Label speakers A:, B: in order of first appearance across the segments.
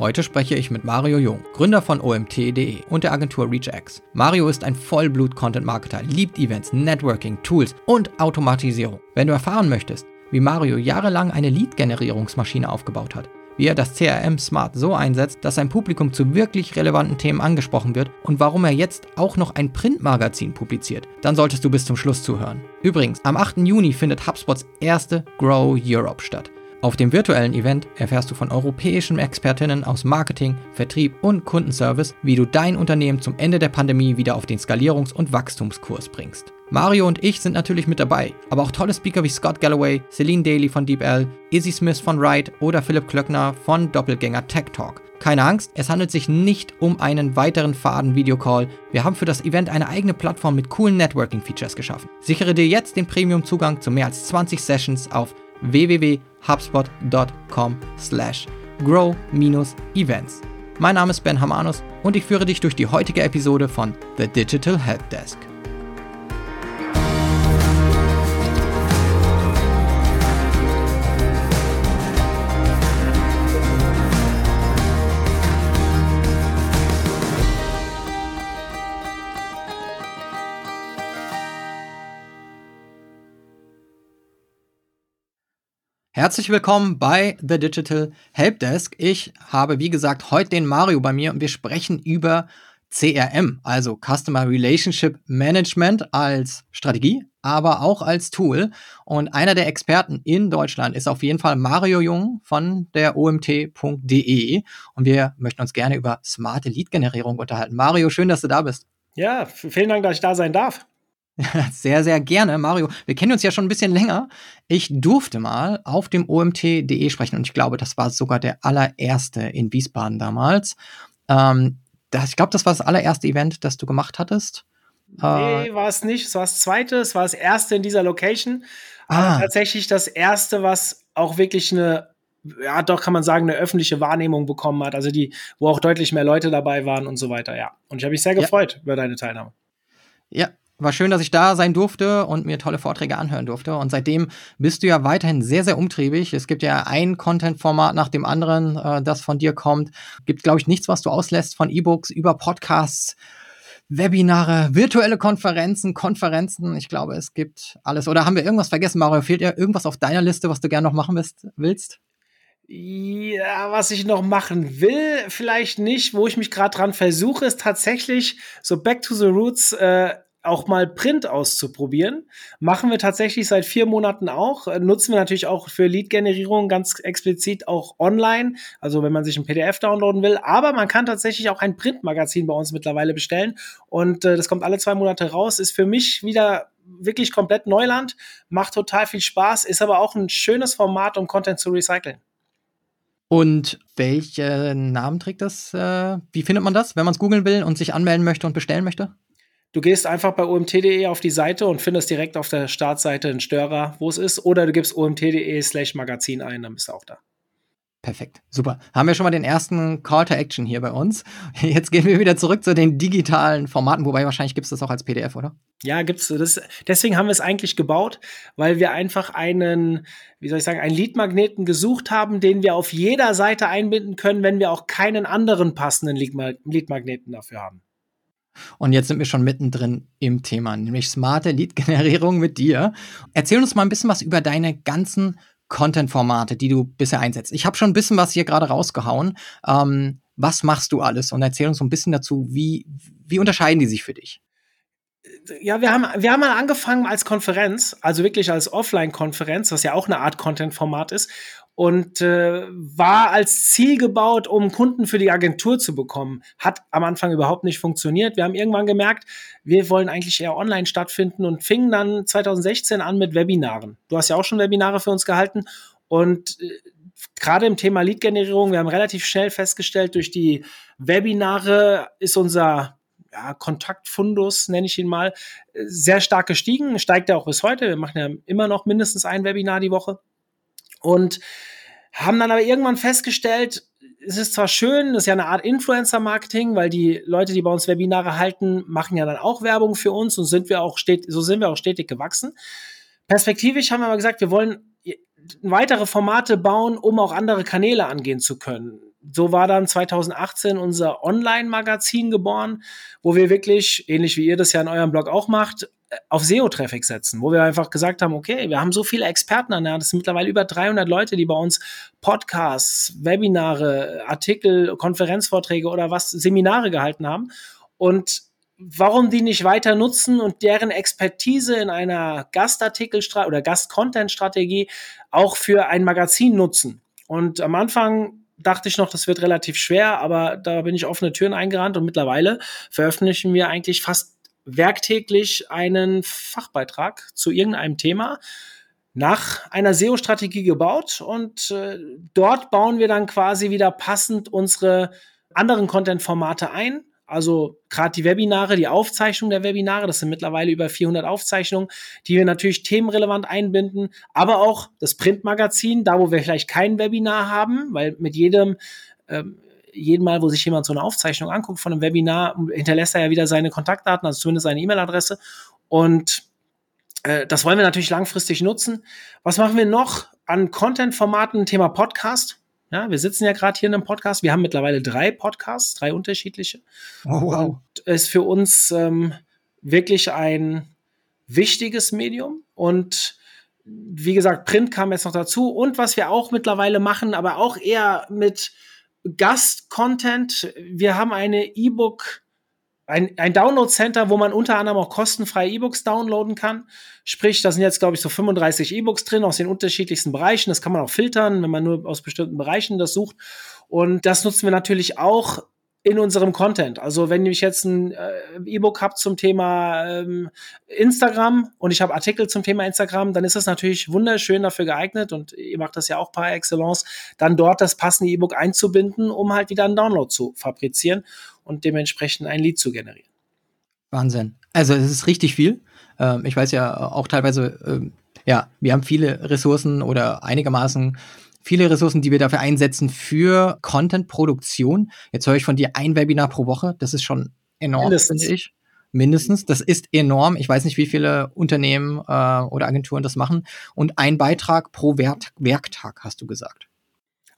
A: Heute spreche ich mit Mario Jung, Gründer von OMT.de und der Agentur ReachX. Mario ist ein Vollblut-Content-Marketer, liebt Events, Networking, Tools und Automatisierung. Wenn du erfahren möchtest, wie Mario jahrelang eine Lead-Generierungsmaschine aufgebaut hat, wie er das CRM Smart so einsetzt, dass sein Publikum zu wirklich relevanten Themen angesprochen wird und warum er jetzt auch noch ein Printmagazin publiziert, dann solltest du bis zum Schluss zuhören. Übrigens, am 8. Juni findet HubSpots erste Grow Europe statt. Auf dem virtuellen Event erfährst du von europäischen Expertinnen aus Marketing, Vertrieb und Kundenservice, wie du dein Unternehmen zum Ende der Pandemie wieder auf den Skalierungs- und Wachstumskurs bringst. Mario und ich sind natürlich mit dabei, aber auch tolle Speaker wie Scott Galloway, Celine Daly von DeepL, Izzy Smith von Wright oder Philipp Klöckner von Doppelgänger Tech Talk. Keine Angst, es handelt sich nicht um einen weiteren Faden-Videocall. Wir haben für das Event eine eigene Plattform mit coolen Networking-Features geschaffen. Sichere dir jetzt den Premium-Zugang zu mehr als 20 Sessions auf www.hubspot.com slash grow-events. Mein Name ist Ben Hamanus und ich führe dich durch die heutige Episode von The Digital Helpdesk. Herzlich willkommen bei The Digital Helpdesk. Ich habe, wie gesagt, heute den Mario bei mir und wir sprechen über CRM, also Customer Relationship Management als Strategie, aber auch als Tool. Und einer der Experten in Deutschland ist auf jeden Fall Mario Jung von der omt.de. Und wir möchten uns gerne über smarte Lead-Generierung unterhalten. Mario, schön, dass du da bist.
B: Ja, vielen Dank, dass ich da sein darf.
A: Sehr, sehr gerne, Mario. Wir kennen uns ja schon ein bisschen länger. Ich durfte mal auf dem omt.de sprechen und ich glaube, das war sogar der allererste in Wiesbaden damals. Ähm, das, ich glaube, das war das allererste Event, das du gemacht hattest.
B: Nee, äh, war es nicht. Es war das zweite, es war das erste in dieser Location. Ah. Aber tatsächlich das erste, was auch wirklich eine, ja, doch kann man sagen, eine öffentliche Wahrnehmung bekommen hat. Also die, wo auch deutlich mehr Leute dabei waren und so weiter, ja. Und ich habe mich sehr gefreut ja. über deine Teilnahme.
A: Ja, war schön, dass ich da sein durfte und mir tolle Vorträge anhören durfte. Und seitdem bist du ja weiterhin sehr, sehr umtriebig. Es gibt ja ein Content-Format nach dem anderen, äh, das von dir kommt. Gibt, glaube ich, nichts, was du auslässt von E-Books über Podcasts, Webinare, virtuelle Konferenzen, Konferenzen. Ich glaube, es gibt alles. Oder haben wir irgendwas vergessen, Mario? Fehlt dir irgendwas auf deiner Liste, was du gerne noch machen willst?
B: Ja, was ich noch machen will, vielleicht nicht. Wo ich mich gerade dran versuche, ist tatsächlich so Back to the Roots. Äh, auch mal Print auszuprobieren. Machen wir tatsächlich seit vier Monaten auch. Äh, nutzen wir natürlich auch für Lead-Generierung ganz explizit auch online. Also wenn man sich ein PDF downloaden will. Aber man kann tatsächlich auch ein Printmagazin bei uns mittlerweile bestellen. Und äh, das kommt alle zwei Monate raus. Ist für mich wieder wirklich komplett Neuland. Macht total viel Spaß. Ist aber auch ein schönes Format, um Content zu recyceln.
A: Und welchen Namen trägt das? Äh, wie findet man das, wenn man es googeln will und sich anmelden möchte und bestellen möchte?
B: Du gehst einfach bei omt.de auf die Seite und findest direkt auf der Startseite einen Störer, wo es ist, oder du gibst omt.de slash Magazin ein, dann bist du auch da.
A: Perfekt, super. Haben wir schon mal den ersten Call to Action hier bei uns. Jetzt gehen wir wieder zurück zu den digitalen Formaten, wobei wahrscheinlich gibt es das auch als PDF, oder?
B: Ja, gibt's. Das, deswegen haben wir es eigentlich gebaut, weil wir einfach einen, wie soll ich sagen, einen Leadmagneten gesucht haben, den wir auf jeder Seite einbinden können, wenn wir auch keinen anderen passenden Leadmagneten dafür haben.
A: Und jetzt sind wir schon mittendrin im Thema, nämlich smarte Lead-Generierung mit dir. Erzähl uns mal ein bisschen was über deine ganzen Content-Formate, die du bisher einsetzt. Ich habe schon ein bisschen was hier gerade rausgehauen. Ähm, was machst du alles? Und erzähl uns so ein bisschen dazu, wie, wie unterscheiden die sich für dich?
B: ja, wir haben, wir haben mal angefangen als Konferenz, also wirklich als Offline-Konferenz, was ja auch eine Art Content-Format ist und äh, war als Ziel gebaut, um Kunden für die Agentur zu bekommen. Hat am Anfang überhaupt nicht funktioniert. Wir haben irgendwann gemerkt, wir wollen eigentlich eher online stattfinden und fingen dann 2016 an mit Webinaren. Du hast ja auch schon Webinare für uns gehalten und äh, gerade im Thema Lead-Generierung, wir haben relativ schnell festgestellt, durch die Webinare ist unser ja, Kontaktfundus, nenne ich ihn mal, sehr stark gestiegen, steigt er auch bis heute. Wir machen ja immer noch mindestens ein Webinar die Woche. Und haben dann aber irgendwann festgestellt, es ist zwar schön, das ist ja eine Art Influencer-Marketing, weil die Leute, die bei uns Webinare halten, machen ja dann auch Werbung für uns und sind wir auch stet so sind wir auch stetig gewachsen. Perspektivisch haben wir aber gesagt, wir wollen weitere Formate bauen, um auch andere Kanäle angehen zu können. so war dann 2018 unser Online-Magazin geboren, wo wir wirklich, ähnlich wie ihr das ja in eurem Blog auch macht, auf SEO-Traffic setzen, wo wir einfach gesagt haben, okay, wir haben so viele Experten an der Hand, es sind mittlerweile über 300 Leute, die bei uns Podcasts, Webinare, Artikel, Konferenzvorträge oder was, Seminare gehalten haben und warum die nicht weiter nutzen und deren Expertise in einer Gastartikel- oder Gast-Content-Strategie auch für ein Magazin nutzen. Und am Anfang dachte ich noch, das wird relativ schwer, aber da bin ich offene Türen eingerannt und mittlerweile veröffentlichen wir eigentlich fast werktäglich einen Fachbeitrag zu irgendeinem Thema nach einer SEO-Strategie gebaut und äh, dort bauen wir dann quasi wieder passend unsere anderen Content-Formate ein. Also gerade die Webinare, die Aufzeichnung der Webinare, das sind mittlerweile über 400 Aufzeichnungen, die wir natürlich themenrelevant einbinden, aber auch das Printmagazin, da wo wir vielleicht kein Webinar haben, weil mit jedem ähm, jeden Mal, wo sich jemand so eine Aufzeichnung anguckt von einem Webinar, hinterlässt er ja wieder seine Kontaktdaten, also zumindest seine E-Mail-Adresse. Und äh, das wollen wir natürlich langfristig nutzen. Was machen wir noch an Content-Formaten? Thema Podcast. Ja, wir sitzen ja gerade hier in einem Podcast. Wir haben mittlerweile drei Podcasts, drei unterschiedliche. Oh, wow. Und ist für uns ähm, wirklich ein wichtiges Medium und wie gesagt, Print kam jetzt noch dazu und was wir auch mittlerweile machen, aber auch eher mit Gast-Content. Wir haben eine E-Book, ein, ein Download-Center, wo man unter anderem auch kostenfreie E-Books downloaden kann. Sprich, da sind jetzt, glaube ich, so 35 E-Books drin aus den unterschiedlichsten Bereichen. Das kann man auch filtern, wenn man nur aus bestimmten Bereichen das sucht. Und das nutzen wir natürlich auch in unserem Content. Also wenn ich jetzt ein äh, E-Book habe zum Thema ähm, Instagram und ich habe Artikel zum Thema Instagram, dann ist das natürlich wunderschön dafür geeignet und ihr macht das ja auch par excellence, dann dort das passende E-Book einzubinden, um halt wieder einen Download zu fabrizieren und dementsprechend ein Lead zu generieren.
A: Wahnsinn. Also es ist richtig viel. Ähm, ich weiß ja auch teilweise, ähm, ja, wir haben viele Ressourcen oder einigermaßen viele Ressourcen, die wir dafür einsetzen für Content-Produktion. Jetzt höre ich von dir ein Webinar pro Woche. Das ist schon enorm, finde ich. Mindestens. Das ist enorm. Ich weiß nicht, wie viele Unternehmen äh, oder Agenturen das machen. Und ein Beitrag pro Werk Werktag, hast du gesagt.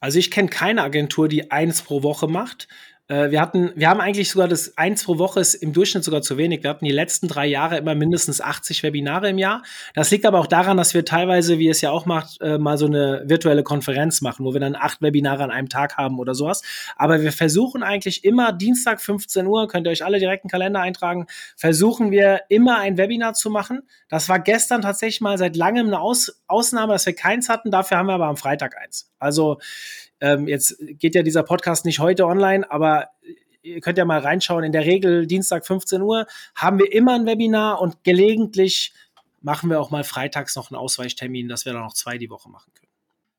B: Also ich kenne keine Agentur, die eins pro Woche macht. Äh, wir hatten, wir haben eigentlich sogar das eins pro Woche ist im Durchschnitt sogar zu wenig. Wir hatten die letzten drei Jahre immer mindestens 80 Webinare im Jahr. Das liegt aber auch daran, dass wir teilweise, wie es ja auch macht, äh, mal so eine virtuelle Konferenz machen, wo wir dann acht Webinare an einem Tag haben oder sowas. Aber wir versuchen eigentlich immer Dienstag 15 Uhr, könnt ihr euch alle direkt einen Kalender eintragen, versuchen wir immer ein Webinar zu machen. Das war gestern tatsächlich mal seit langem eine Aus Ausnahme, dass wir keins hatten. Dafür haben wir aber am Freitag eins. Also ähm, jetzt geht ja dieser Podcast nicht heute online, aber ihr könnt ja mal reinschauen. In der Regel Dienstag 15 Uhr haben wir immer ein Webinar und gelegentlich machen wir auch mal freitags noch einen Ausweichtermin, dass wir dann noch zwei die Woche machen können.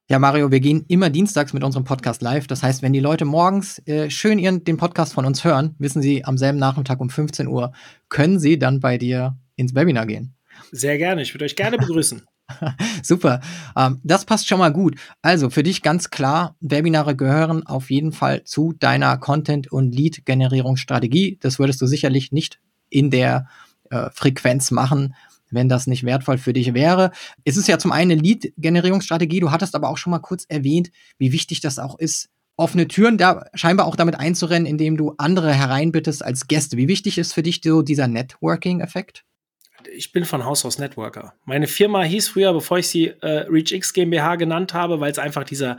A: Ja, Mario, wir gehen immer dienstags mit unserem Podcast live. Das heißt, wenn die Leute morgens äh, schön ihren, den Podcast von uns hören, wissen sie, am selben Nachmittag um 15 Uhr können sie dann bei dir ins Webinar gehen.
B: Sehr gerne. Ich würde euch gerne begrüßen.
A: Super. Ähm, das passt schon mal gut. Also für dich ganz klar, Webinare gehören auf jeden Fall zu deiner Content- und Lead-Generierungsstrategie. Das würdest du sicherlich nicht in der äh, Frequenz machen, wenn das nicht wertvoll für dich wäre. Es ist ja zum einen eine Lead-Generierungsstrategie. Du hattest aber auch schon mal kurz erwähnt, wie wichtig das auch ist, offene Türen da scheinbar auch damit einzurennen, indem du andere hereinbittest als Gäste. Wie wichtig ist für dich so dieser Networking-Effekt?
B: Ich bin von Haus aus Networker. Meine Firma hieß früher, bevor ich sie äh, ReachX GmbH genannt habe, weil es einfach dieser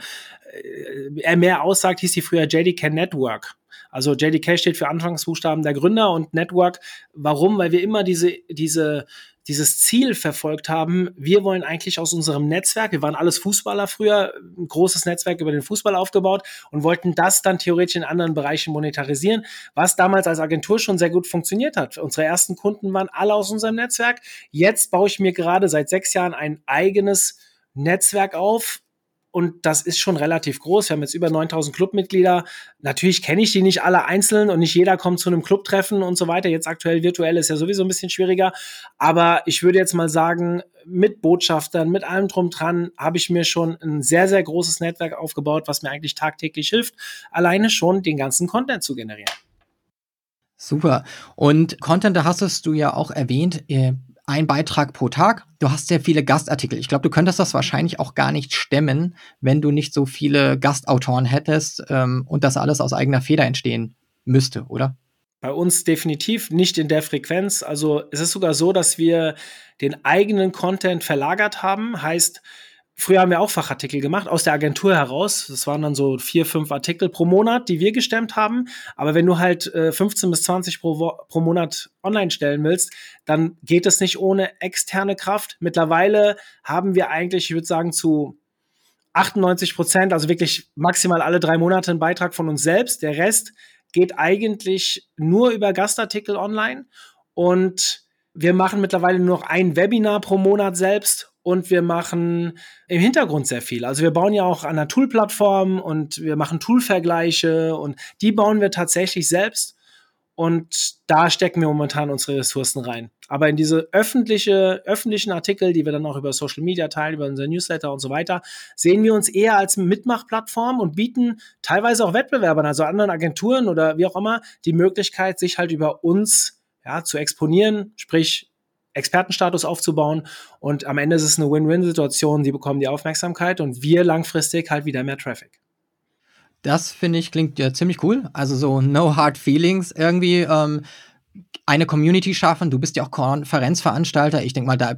B: äh, mehr aussagt, hieß sie früher JDK Network. Also JDK steht für Anfangsbuchstaben der Gründer und Network. Warum? Weil wir immer diese, diese dieses Ziel verfolgt haben, wir wollen eigentlich aus unserem Netzwerk, wir waren alles Fußballer früher, ein großes Netzwerk über den Fußball aufgebaut und wollten das dann theoretisch in anderen Bereichen monetarisieren, was damals als Agentur schon sehr gut funktioniert hat. Unsere ersten Kunden waren alle aus unserem Netzwerk. Jetzt baue ich mir gerade seit sechs Jahren ein eigenes Netzwerk auf, und das ist schon relativ groß. Wir haben jetzt über 9000 Clubmitglieder. Natürlich kenne ich die nicht alle einzeln und nicht jeder kommt zu einem Clubtreffen und so weiter. Jetzt aktuell virtuell ist ja sowieso ein bisschen schwieriger. Aber ich würde jetzt mal sagen, mit Botschaftern, mit allem drum dran, habe ich mir schon ein sehr, sehr großes Netzwerk aufgebaut, was mir eigentlich tagtäglich hilft, alleine schon den ganzen Content zu generieren.
A: Super. Und Content, da hast du ja auch erwähnt, äh, ein Beitrag pro Tag. Du hast sehr viele Gastartikel. Ich glaube, du könntest das wahrscheinlich auch gar nicht stemmen, wenn du nicht so viele Gastautoren hättest ähm, und das alles aus eigener Feder entstehen müsste, oder?
B: Bei uns definitiv nicht in der Frequenz. Also es ist sogar so, dass wir den eigenen Content verlagert haben. Heißt, früher haben wir auch Fachartikel gemacht aus der Agentur heraus. Das waren dann so vier, fünf Artikel pro Monat, die wir gestemmt haben. Aber wenn du halt äh, 15 bis 20 pro, pro Monat online stellen willst, dann geht es nicht ohne externe Kraft. Mittlerweile haben wir eigentlich, ich würde sagen, zu 98 Prozent, also wirklich maximal alle drei Monate einen Beitrag von uns selbst. Der Rest geht eigentlich nur über Gastartikel online und wir machen mittlerweile nur noch ein Webinar pro Monat selbst und wir machen im Hintergrund sehr viel. Also wir bauen ja auch an einer Tool-Plattform und wir machen Tool-Vergleiche und die bauen wir tatsächlich selbst. Und da stecken wir momentan unsere Ressourcen rein. Aber in diese öffentliche, öffentlichen Artikel, die wir dann auch über Social Media teilen, über unser Newsletter und so weiter, sehen wir uns eher als Mitmachplattform und bieten teilweise auch Wettbewerbern, also anderen Agenturen oder wie auch immer, die Möglichkeit, sich halt über uns ja, zu exponieren, sprich Expertenstatus aufzubauen. Und am Ende ist es eine Win-Win-Situation. Die bekommen die Aufmerksamkeit und wir langfristig halt wieder mehr Traffic.
A: Das finde ich klingt ja ziemlich cool. Also so no hard feelings irgendwie. Ähm, eine Community schaffen. Du bist ja auch Konferenzveranstalter. Ich denke mal, da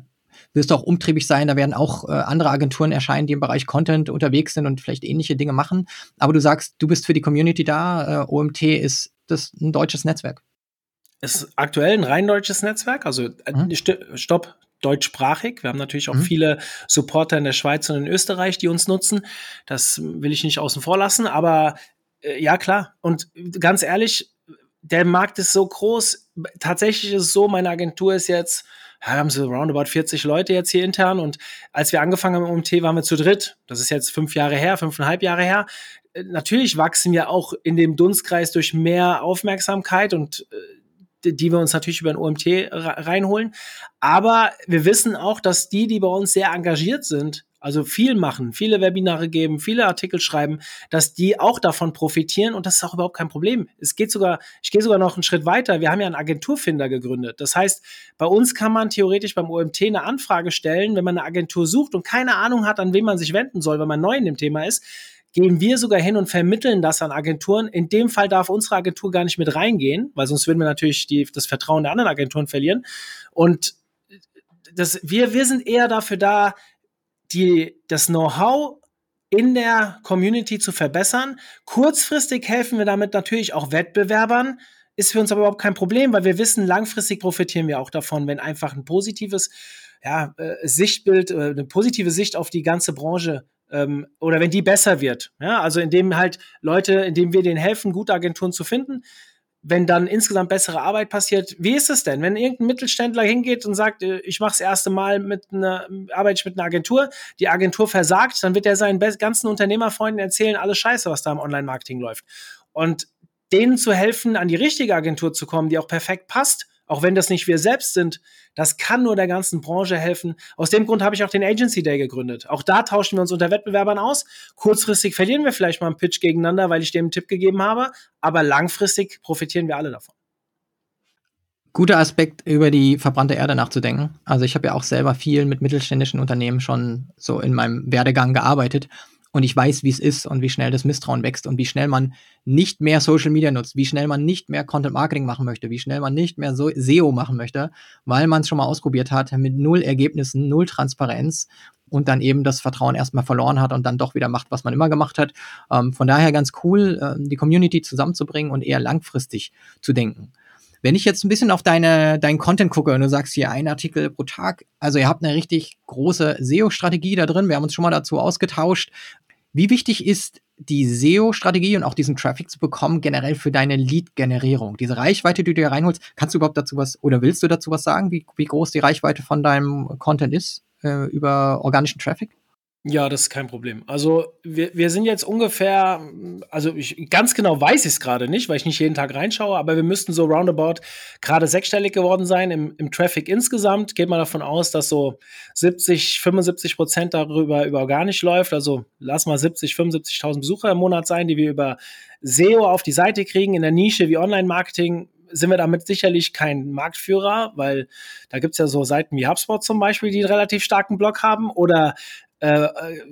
A: wirst du auch umtriebig sein. Da werden auch äh, andere Agenturen erscheinen, die im Bereich Content unterwegs sind und vielleicht ähnliche Dinge machen. Aber du sagst, du bist für die Community da. Äh, OMT ist das ein deutsches Netzwerk.
B: Ist aktuell ein rein deutsches Netzwerk. Also äh, mhm. stopp, deutschsprachig. Wir haben natürlich auch mhm. viele Supporter in der Schweiz und in Österreich, die uns nutzen. Das will ich nicht außen vor lassen, aber äh, ja, klar. Und ganz ehrlich, der Markt ist so groß. Tatsächlich ist es so, meine Agentur ist jetzt, haben so roundabout 40 Leute jetzt hier intern und als wir angefangen haben im OMT, waren wir zu dritt. Das ist jetzt fünf Jahre her, fünfeinhalb Jahre her. Äh, natürlich wachsen wir auch in dem Dunstkreis durch mehr Aufmerksamkeit und äh, die wir uns natürlich über ein OMT reinholen. Aber wir wissen auch, dass die, die bei uns sehr engagiert sind, also viel machen, viele Webinare geben, viele Artikel schreiben, dass die auch davon profitieren und das ist auch überhaupt kein Problem. Es geht sogar, ich gehe sogar noch einen Schritt weiter. Wir haben ja einen Agenturfinder gegründet. Das heißt, bei uns kann man theoretisch beim OMT eine Anfrage stellen, wenn man eine Agentur sucht und keine Ahnung hat, an wen man sich wenden soll, wenn man neu in dem Thema ist gehen wir sogar hin und vermitteln das an Agenturen. In dem Fall darf unsere Agentur gar nicht mit reingehen, weil sonst würden wir natürlich die, das Vertrauen der anderen Agenturen verlieren. Und das, wir, wir sind eher dafür da, die, das Know-how in der Community zu verbessern. Kurzfristig helfen wir damit natürlich auch Wettbewerbern, ist für uns aber überhaupt kein Problem, weil wir wissen, langfristig profitieren wir auch davon, wenn einfach ein positives ja, äh, Sichtbild, äh, eine positive Sicht auf die ganze Branche ähm, oder wenn die besser wird. Ja, also indem halt Leute, indem wir denen helfen, gute Agenturen zu finden, wenn dann insgesamt bessere Arbeit passiert, wie ist es denn, wenn irgendein Mittelständler hingeht und sagt, äh, ich mache das erste Mal mit einer, arbeite ich mit einer Agentur, die Agentur versagt, dann wird er seinen ganzen Unternehmerfreunden erzählen, alles Scheiße, was da im Online-Marketing läuft. Und denen zu helfen, an die richtige Agentur zu kommen, die auch perfekt passt, auch wenn das nicht wir selbst sind, das kann nur der ganzen Branche helfen. Aus dem Grund habe ich auch den Agency Day gegründet. Auch da tauschen wir uns unter Wettbewerbern aus. Kurzfristig verlieren wir vielleicht mal einen Pitch gegeneinander, weil ich dem einen Tipp gegeben habe, aber langfristig profitieren wir alle davon.
A: Guter Aspekt, über die verbrannte Erde nachzudenken. Also ich habe ja auch selber viel mit mittelständischen Unternehmen schon so in meinem Werdegang gearbeitet und ich weiß, wie es ist und wie schnell das Misstrauen wächst und wie schnell man nicht mehr Social Media nutzt, wie schnell man nicht mehr Content Marketing machen möchte, wie schnell man nicht mehr so SEO machen möchte, weil man es schon mal ausprobiert hat mit null Ergebnissen, null Transparenz und dann eben das Vertrauen erstmal verloren hat und dann doch wieder macht, was man immer gemacht hat. Ähm, von daher ganz cool, äh, die Community zusammenzubringen und eher langfristig zu denken. Wenn ich jetzt ein bisschen auf deine, deinen Content gucke und du sagst hier ein Artikel pro Tag, also ihr habt eine richtig große SEO-Strategie da drin. Wir haben uns schon mal dazu ausgetauscht. Wie wichtig ist die SEO-Strategie und auch diesen Traffic zu bekommen, generell für deine Lead-Generierung? Diese Reichweite, die du dir reinholst, kannst du überhaupt dazu was oder willst du dazu was sagen, wie, wie groß die Reichweite von deinem Content ist äh, über organischen Traffic?
B: Ja, das ist kein Problem. Also wir, wir sind jetzt ungefähr, also ich, ganz genau weiß ich es gerade nicht, weil ich nicht jeden Tag reinschaue, aber wir müssten so roundabout gerade sechsstellig geworden sein im, im Traffic insgesamt. Geht mal davon aus, dass so 70, 75 Prozent darüber über organisch läuft. Also lass mal 70, 75.000 Besucher im Monat sein, die wir über SEO auf die Seite kriegen. In der Nische wie Online-Marketing sind wir damit sicherlich kein Marktführer, weil da gibt's ja so Seiten wie HubSpot zum Beispiel, die einen relativ starken Blog haben oder äh,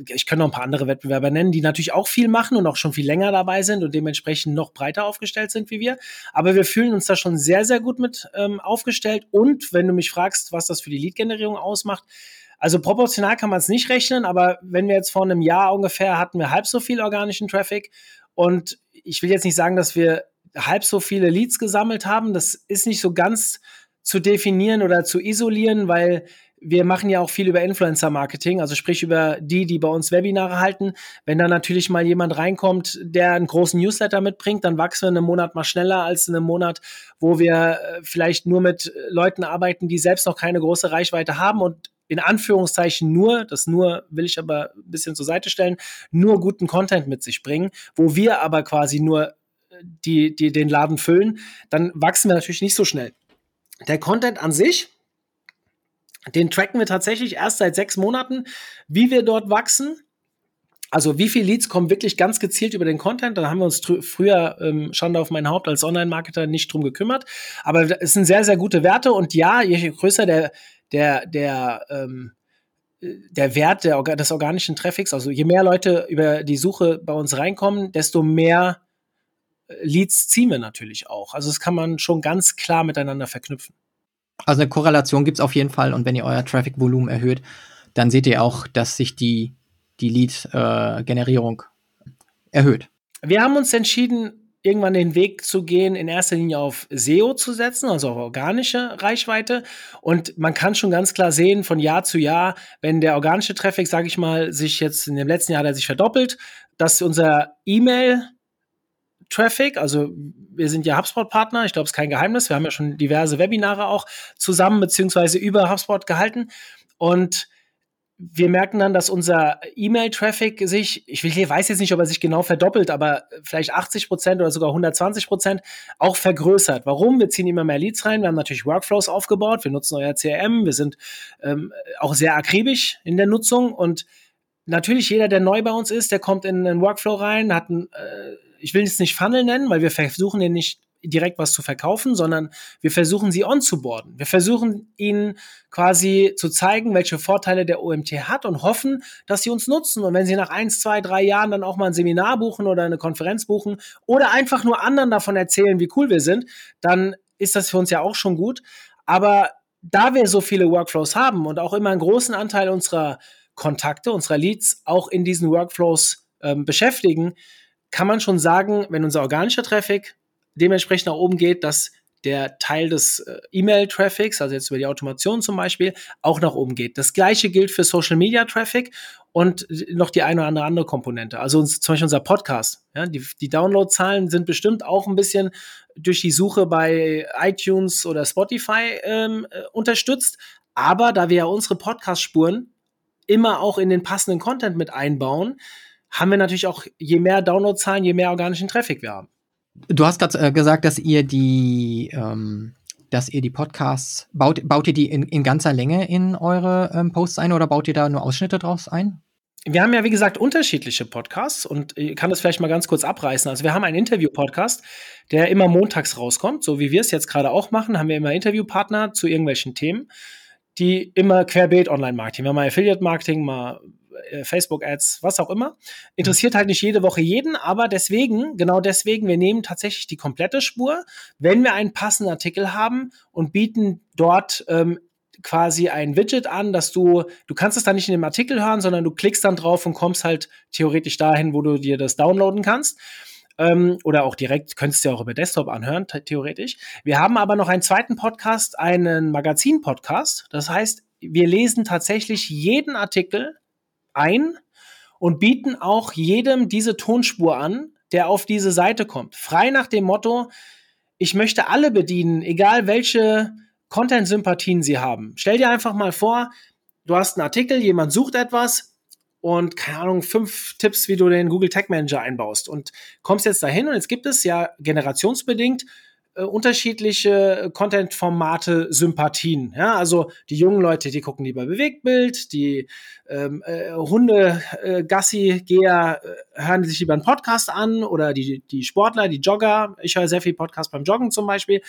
B: ich kann noch ein paar andere Wettbewerber nennen, die natürlich auch viel machen und auch schon viel länger dabei sind und dementsprechend noch breiter aufgestellt sind wie wir. Aber wir fühlen uns da schon sehr, sehr gut mit ähm, aufgestellt. Und wenn du mich fragst, was das für die Lead-Generierung ausmacht, also proportional kann man es nicht rechnen, aber wenn wir jetzt vor einem Jahr ungefähr hatten wir halb so viel organischen Traffic und ich will jetzt nicht sagen, dass wir halb so viele Leads gesammelt haben. Das ist nicht so ganz zu definieren oder zu isolieren, weil wir machen ja auch viel über Influencer-Marketing, also sprich über die, die bei uns Webinare halten. Wenn da natürlich mal jemand reinkommt, der einen großen Newsletter mitbringt, dann wachsen wir in einem Monat mal schneller als in einem Monat, wo wir äh, vielleicht nur mit Leuten arbeiten, die selbst noch keine große Reichweite haben und in Anführungszeichen nur, das nur will ich aber ein bisschen zur Seite stellen, nur guten Content mit sich bringen, wo wir aber quasi nur die, die den Laden füllen, dann wachsen wir natürlich nicht so schnell. Der Content an sich, den tracken wir tatsächlich erst seit sechs Monaten, wie wir dort wachsen. Also wie viele Leads kommen wirklich ganz gezielt über den Content? Da haben wir uns früher, ähm, Schande auf mein Haupt, als Online-Marketer nicht drum gekümmert. Aber es sind sehr, sehr gute Werte. Und ja, je größer der, der, der, ähm, der Wert der, des organischen Traffics, also je mehr Leute über die Suche bei uns reinkommen, desto mehr Leads ziehen wir natürlich auch. Also das kann man schon ganz klar miteinander verknüpfen.
A: Also eine Korrelation gibt es auf jeden Fall und wenn ihr euer Traffic-Volumen erhöht, dann seht ihr auch, dass sich die, die Lead-Generierung äh, erhöht.
B: Wir haben uns entschieden, irgendwann den Weg zu gehen, in erster Linie auf SEO zu setzen, also auf organische Reichweite. Und man kann schon ganz klar sehen, von Jahr zu Jahr, wenn der organische Traffic, sage ich mal, sich jetzt in dem letzten Jahr hat er sich verdoppelt, dass unser E-Mail Traffic. Also wir sind ja HubSpot-Partner. Ich glaube, es ist kein Geheimnis. Wir haben ja schon diverse Webinare auch zusammen beziehungsweise über HubSpot gehalten. Und wir merken dann, dass unser E-Mail-Traffic sich, ich weiß jetzt nicht, ob er sich genau verdoppelt, aber vielleicht 80 Prozent oder sogar 120 Prozent auch vergrößert. Warum? Wir ziehen immer mehr Leads rein. Wir haben natürlich Workflows aufgebaut. Wir nutzen euer CRM. Wir sind ähm, auch sehr akribisch in der Nutzung und natürlich jeder, der neu bei uns ist, der kommt in einen Workflow rein, hat ein äh, ich will es nicht Funnel nennen, weil wir versuchen ja nicht direkt was zu verkaufen, sondern wir versuchen sie onzuboarden. Wir versuchen ihnen quasi zu zeigen, welche Vorteile der OMT hat und hoffen, dass sie uns nutzen. Und wenn sie nach eins, zwei, drei Jahren dann auch mal ein Seminar buchen oder eine Konferenz buchen oder einfach nur anderen davon erzählen, wie cool wir sind, dann ist das für uns ja auch schon gut. Aber da wir so viele Workflows haben und auch immer einen großen Anteil unserer Kontakte, unserer Leads auch in diesen Workflows ähm, beschäftigen, kann man schon sagen, wenn unser organischer Traffic dementsprechend nach oben geht, dass der Teil des äh, E-Mail-Traffics, also jetzt über die Automation zum Beispiel, auch nach oben geht. Das gleiche gilt für Social Media Traffic und noch die eine oder andere andere Komponente. Also uns, zum Beispiel unser Podcast. Ja, die, die Downloadzahlen sind bestimmt auch ein bisschen durch die Suche bei iTunes oder Spotify ähm, äh, unterstützt. Aber da wir ja unsere Podcast-Spuren immer auch in den passenden Content mit einbauen, haben wir natürlich auch, je mehr Downloadzahlen, je mehr organischen Traffic wir haben.
A: Du hast gerade äh, gesagt, dass ihr die, ähm, dass ihr die Podcasts, baut, baut ihr die in, in ganzer Länge in eure ähm, Posts ein oder baut ihr da nur Ausschnitte draus ein?
B: Wir haben ja, wie gesagt, unterschiedliche Podcasts und ich kann das vielleicht mal ganz kurz abreißen. Also wir haben einen Interview-Podcast, der immer montags rauskommt, so wie wir es jetzt gerade auch machen, haben wir immer Interviewpartner zu irgendwelchen Themen, die immer querbeet Online-Marketing. Wir haben mal Affiliate-Marketing, mal Facebook-Ads, was auch immer. Interessiert halt nicht jede Woche jeden, aber deswegen, genau deswegen, wir nehmen tatsächlich die komplette Spur, wenn wir einen passenden Artikel haben und bieten dort ähm, quasi ein Widget an, dass du, du kannst es dann nicht in dem Artikel hören, sondern du klickst dann drauf und kommst halt theoretisch dahin, wo du dir das downloaden kannst. Ähm, oder auch direkt, könntest du ja auch über Desktop anhören, theoretisch. Wir haben aber noch einen zweiten Podcast, einen Magazin-Podcast. Das heißt, wir lesen tatsächlich jeden Artikel ein und bieten auch jedem diese Tonspur an, der auf diese Seite kommt. Frei nach dem Motto, ich möchte alle bedienen, egal welche Content-Sympathien sie haben. Stell dir einfach mal vor, du hast einen Artikel, jemand sucht etwas und keine Ahnung, fünf Tipps, wie du den Google Tag Manager einbaust und kommst jetzt dahin und jetzt gibt es ja generationsbedingt äh, unterschiedliche Content-Formate Sympathien. Ja, also die jungen Leute, die gucken lieber Bewegtbild, die ähm, äh, Hunde, äh, Gassi-Geher äh, hören sich lieber einen Podcast an oder die, die Sportler, die Jogger. Ich höre sehr viel Podcast beim Joggen zum Beispiel.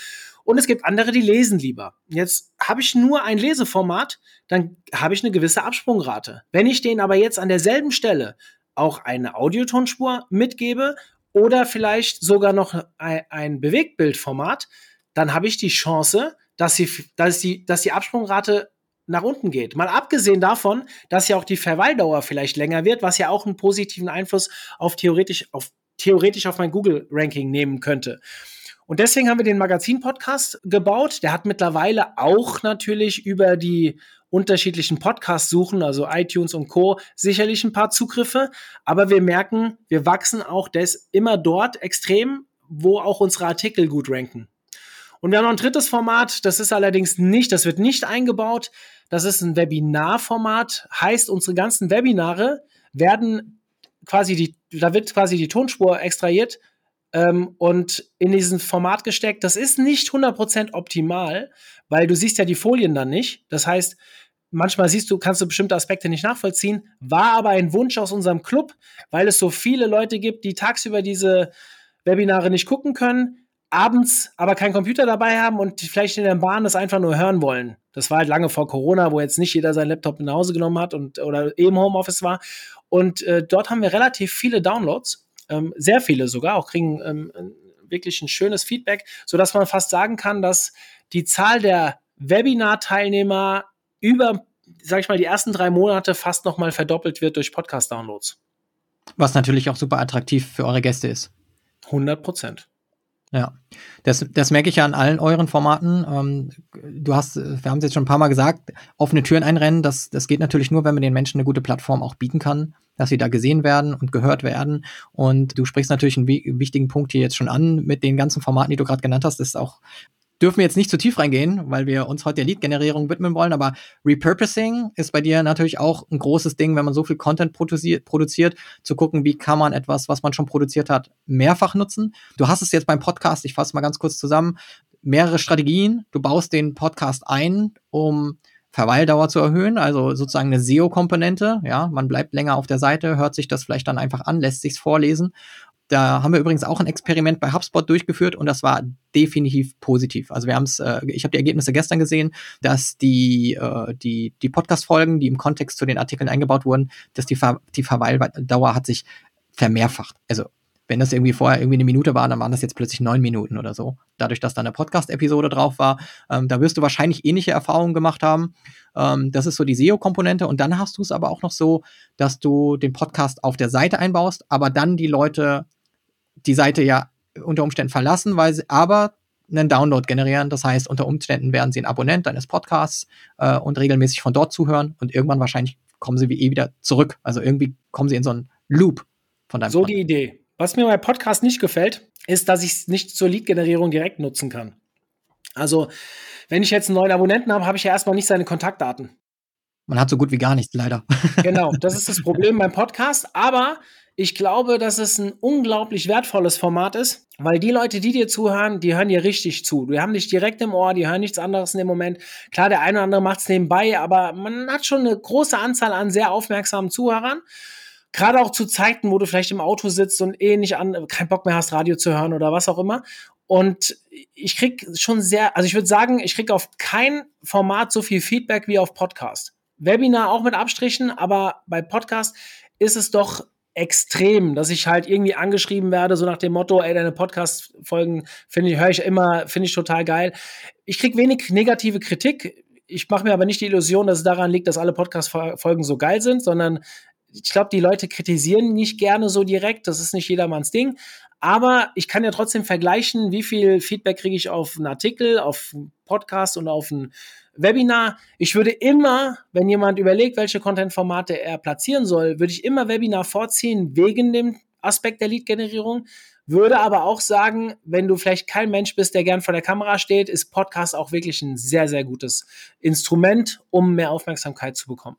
B: Und es gibt andere, die lesen lieber. Jetzt habe ich nur ein Leseformat, dann habe ich eine gewisse Absprungrate. Wenn ich denen aber jetzt an derselben Stelle auch eine Audiotonspur mitgebe oder vielleicht sogar noch ein, ein Bewegtbildformat, dann habe ich die Chance, dass, sie, dass, die, dass die Absprungrate nach unten geht. Mal abgesehen davon, dass ja auch die Verweildauer vielleicht länger wird, was ja auch einen positiven Einfluss auf theoretisch auf, theoretisch auf mein Google-Ranking nehmen könnte. Und deswegen haben wir den Magazin-Podcast gebaut. Der hat mittlerweile auch natürlich über die unterschiedlichen Podcasts suchen, also iTunes und Co., sicherlich ein paar Zugriffe. Aber wir merken, wir wachsen auch des immer dort extrem, wo auch unsere Artikel gut ranken. Und wir haben noch ein drittes Format, das ist allerdings nicht, das wird nicht eingebaut. Das ist ein Webinarformat, heißt, unsere ganzen Webinare werden quasi die, da wird quasi die Tonspur extrahiert ähm, und in diesen Format gesteckt. Das ist nicht 100% optimal, weil du siehst ja die Folien dann nicht. Das heißt, manchmal siehst du, kannst du bestimmte Aspekte nicht nachvollziehen. War aber ein Wunsch aus unserem Club, weil es so viele Leute gibt, die tagsüber diese Webinare nicht gucken können, abends aber keinen Computer dabei haben und vielleicht in der Bahn das einfach nur hören wollen. Das war halt lange vor Corona, wo jetzt nicht jeder seinen Laptop nach Hause genommen hat und oder eben Homeoffice war. Und äh, dort haben wir relativ viele Downloads, ähm, sehr viele sogar, auch kriegen ähm, wirklich ein schönes Feedback, sodass man fast sagen kann, dass die Zahl der Webinar-Teilnehmer über, sag ich mal, die ersten drei Monate fast nochmal verdoppelt wird durch Podcast-Downloads.
A: Was natürlich auch super attraktiv für eure Gäste ist.
B: 100 Prozent.
A: Ja, das, das merke ich ja an allen euren Formaten. Ähm, du hast, wir haben es jetzt schon ein paar Mal gesagt, offene Türen einrennen, das, das geht natürlich nur, wenn man den Menschen eine gute Plattform auch bieten kann, dass sie da gesehen werden und gehört werden. Und du sprichst natürlich einen wichtigen Punkt hier jetzt schon an mit den ganzen Formaten, die du gerade genannt hast. Das ist auch dürfen wir jetzt nicht zu tief reingehen, weil wir uns heute der Lead-Generierung widmen wollen, aber Repurposing ist bei dir natürlich auch ein großes Ding, wenn man so viel Content produziert, produziert, zu gucken, wie kann man etwas, was man schon produziert hat, mehrfach nutzen. Du hast es jetzt beim Podcast, ich fasse mal ganz kurz zusammen, mehrere Strategien. Du baust den Podcast ein, um Verweildauer zu erhöhen, also sozusagen eine SEO-Komponente. Ja, man bleibt länger auf der Seite, hört sich das vielleicht dann einfach an, lässt sich's vorlesen da haben wir übrigens auch ein Experiment bei HubSpot durchgeführt und das war definitiv positiv. Also wir haben es, äh, ich habe die Ergebnisse gestern gesehen, dass die äh, die die Podcast-Folgen, die im Kontext zu den Artikeln eingebaut wurden, dass die Ver die Verweildauer hat sich vermehrfacht. Also wenn das irgendwie vorher irgendwie eine Minute war, dann waren das jetzt plötzlich neun Minuten oder so. Dadurch, dass da eine Podcast-Episode drauf war, ähm, da wirst du wahrscheinlich ähnliche Erfahrungen gemacht haben. Ähm, das ist so die SEO-Komponente. Und dann hast du es aber auch noch so, dass du den Podcast auf der Seite einbaust, aber dann die Leute die Seite ja unter Umständen verlassen, weil sie aber einen Download generieren. Das heißt, unter Umständen werden sie ein Abonnent deines Podcasts äh, und regelmäßig von dort zuhören und irgendwann wahrscheinlich kommen sie wie eh wieder zurück. Also irgendwie kommen sie in so einen Loop von deinem
B: So Podcast. die Idee. Was mir bei Podcast nicht gefällt, ist, dass ich es nicht zur Lead-Generierung direkt nutzen kann. Also, wenn ich jetzt einen neuen Abonnenten habe, habe ich ja erstmal nicht seine Kontaktdaten.
A: Man hat so gut wie gar nichts, leider.
B: Genau, das ist das Problem beim Podcast. Aber ich glaube, dass es ein unglaublich wertvolles Format ist, weil die Leute, die dir zuhören, die hören dir richtig zu. Die haben dich direkt im Ohr, die hören nichts anderes in dem Moment. Klar, der eine oder andere macht es nebenbei, aber man hat schon eine große Anzahl an sehr aufmerksamen Zuhörern. Gerade auch zu Zeiten, wo du vielleicht im Auto sitzt und eh nicht an, keinen Bock mehr hast, Radio zu hören oder was auch immer. Und ich krieg schon sehr, also ich würde sagen, ich krieg auf kein Format so viel Feedback wie auf Podcast. Webinar auch mit Abstrichen, aber bei Podcast ist es doch extrem, dass ich halt irgendwie angeschrieben werde, so nach dem Motto, ey, deine Podcast-Folgen finde ich, höre ich immer, finde ich total geil. Ich krieg wenig negative Kritik. Ich mache mir aber nicht die Illusion, dass es daran liegt, dass alle Podcast-Folgen so geil sind, sondern ich glaube, die Leute kritisieren nicht gerne so direkt. Das ist nicht jedermanns Ding. Aber ich kann ja trotzdem vergleichen, wie viel Feedback kriege ich auf einen Artikel, auf einen Podcast und auf einen Webinar, ich würde immer, wenn jemand überlegt, welche Content-Formate er platzieren soll, würde ich immer Webinar vorziehen wegen dem Aspekt der Lead-Generierung. Würde aber auch sagen, wenn du vielleicht kein Mensch bist, der gern vor der Kamera steht, ist Podcast auch wirklich ein sehr, sehr gutes Instrument, um mehr Aufmerksamkeit zu bekommen.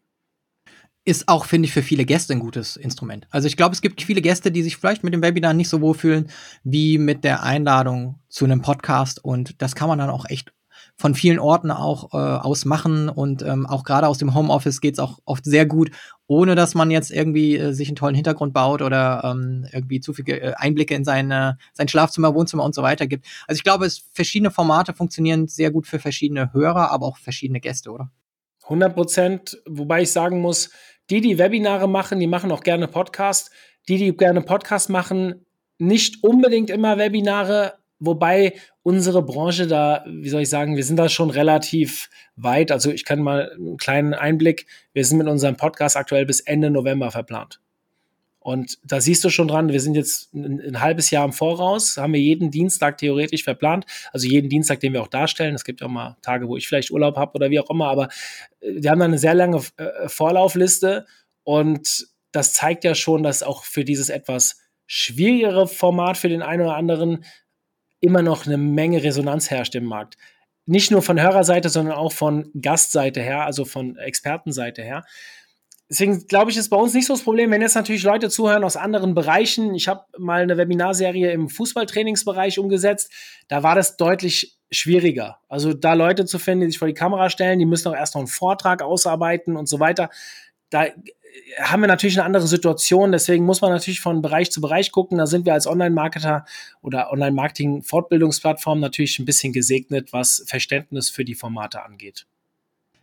A: ist auch, finde ich, für viele Gäste ein gutes Instrument. Also ich glaube, es gibt viele Gäste, die sich vielleicht mit dem Webinar nicht so wohl fühlen wie mit der Einladung zu einem Podcast. Und das kann man dann auch echt von vielen Orten auch äh, aus machen. Und ähm, auch gerade aus dem Homeoffice geht's auch oft sehr gut, ohne dass man jetzt irgendwie äh, sich einen tollen Hintergrund baut oder ähm, irgendwie zu viele äh, Einblicke in seine, sein Schlafzimmer, Wohnzimmer und so weiter gibt. Also ich glaube, es verschiedene Formate funktionieren sehr gut für verschiedene Hörer, aber auch verschiedene Gäste, oder?
B: 100 Prozent, wobei ich sagen muss, die, die Webinare machen, die machen auch gerne Podcast. Die, die gerne Podcast machen, nicht unbedingt immer Webinare, wobei unsere Branche da, wie soll ich sagen, wir sind da schon relativ weit. Also ich kann mal einen kleinen Einblick. Wir sind mit unserem Podcast aktuell bis Ende November verplant. Und da siehst du schon dran, wir sind jetzt ein, ein, halbes Jahr im Voraus, haben wir jeden Dienstag theoretisch verplant, also jeden Dienstag, den wir auch darstellen. Es gibt ja auch mal Tage, wo ich vielleicht Urlaub habe oder wie auch immer, aber äh, wir haben da eine sehr lange äh, Vorlaufliste und das zeigt ja schon, dass auch für dieses etwas schwierigere Format für den einen oder anderen immer noch eine Menge Resonanz herrscht im Markt. Nicht nur von Hörerseite, sondern auch von Gastseite her, also von Expertenseite her. Deswegen glaube ich, ist bei uns nicht so das Problem, wenn jetzt natürlich Leute zuhören aus anderen Bereichen. Ich habe mal eine Webinarserie im Fußballtrainingsbereich umgesetzt. Da war das deutlich schwieriger. Also da Leute zu finden, die sich vor die Kamera stellen, die müssen auch erst noch einen Vortrag ausarbeiten und so weiter. Da haben wir natürlich eine andere Situation. Deswegen muss man natürlich von Bereich zu Bereich gucken. Da sind wir als Online-Marketer oder Online-Marketing-Fortbildungsplattform natürlich ein bisschen gesegnet, was Verständnis für die Formate angeht.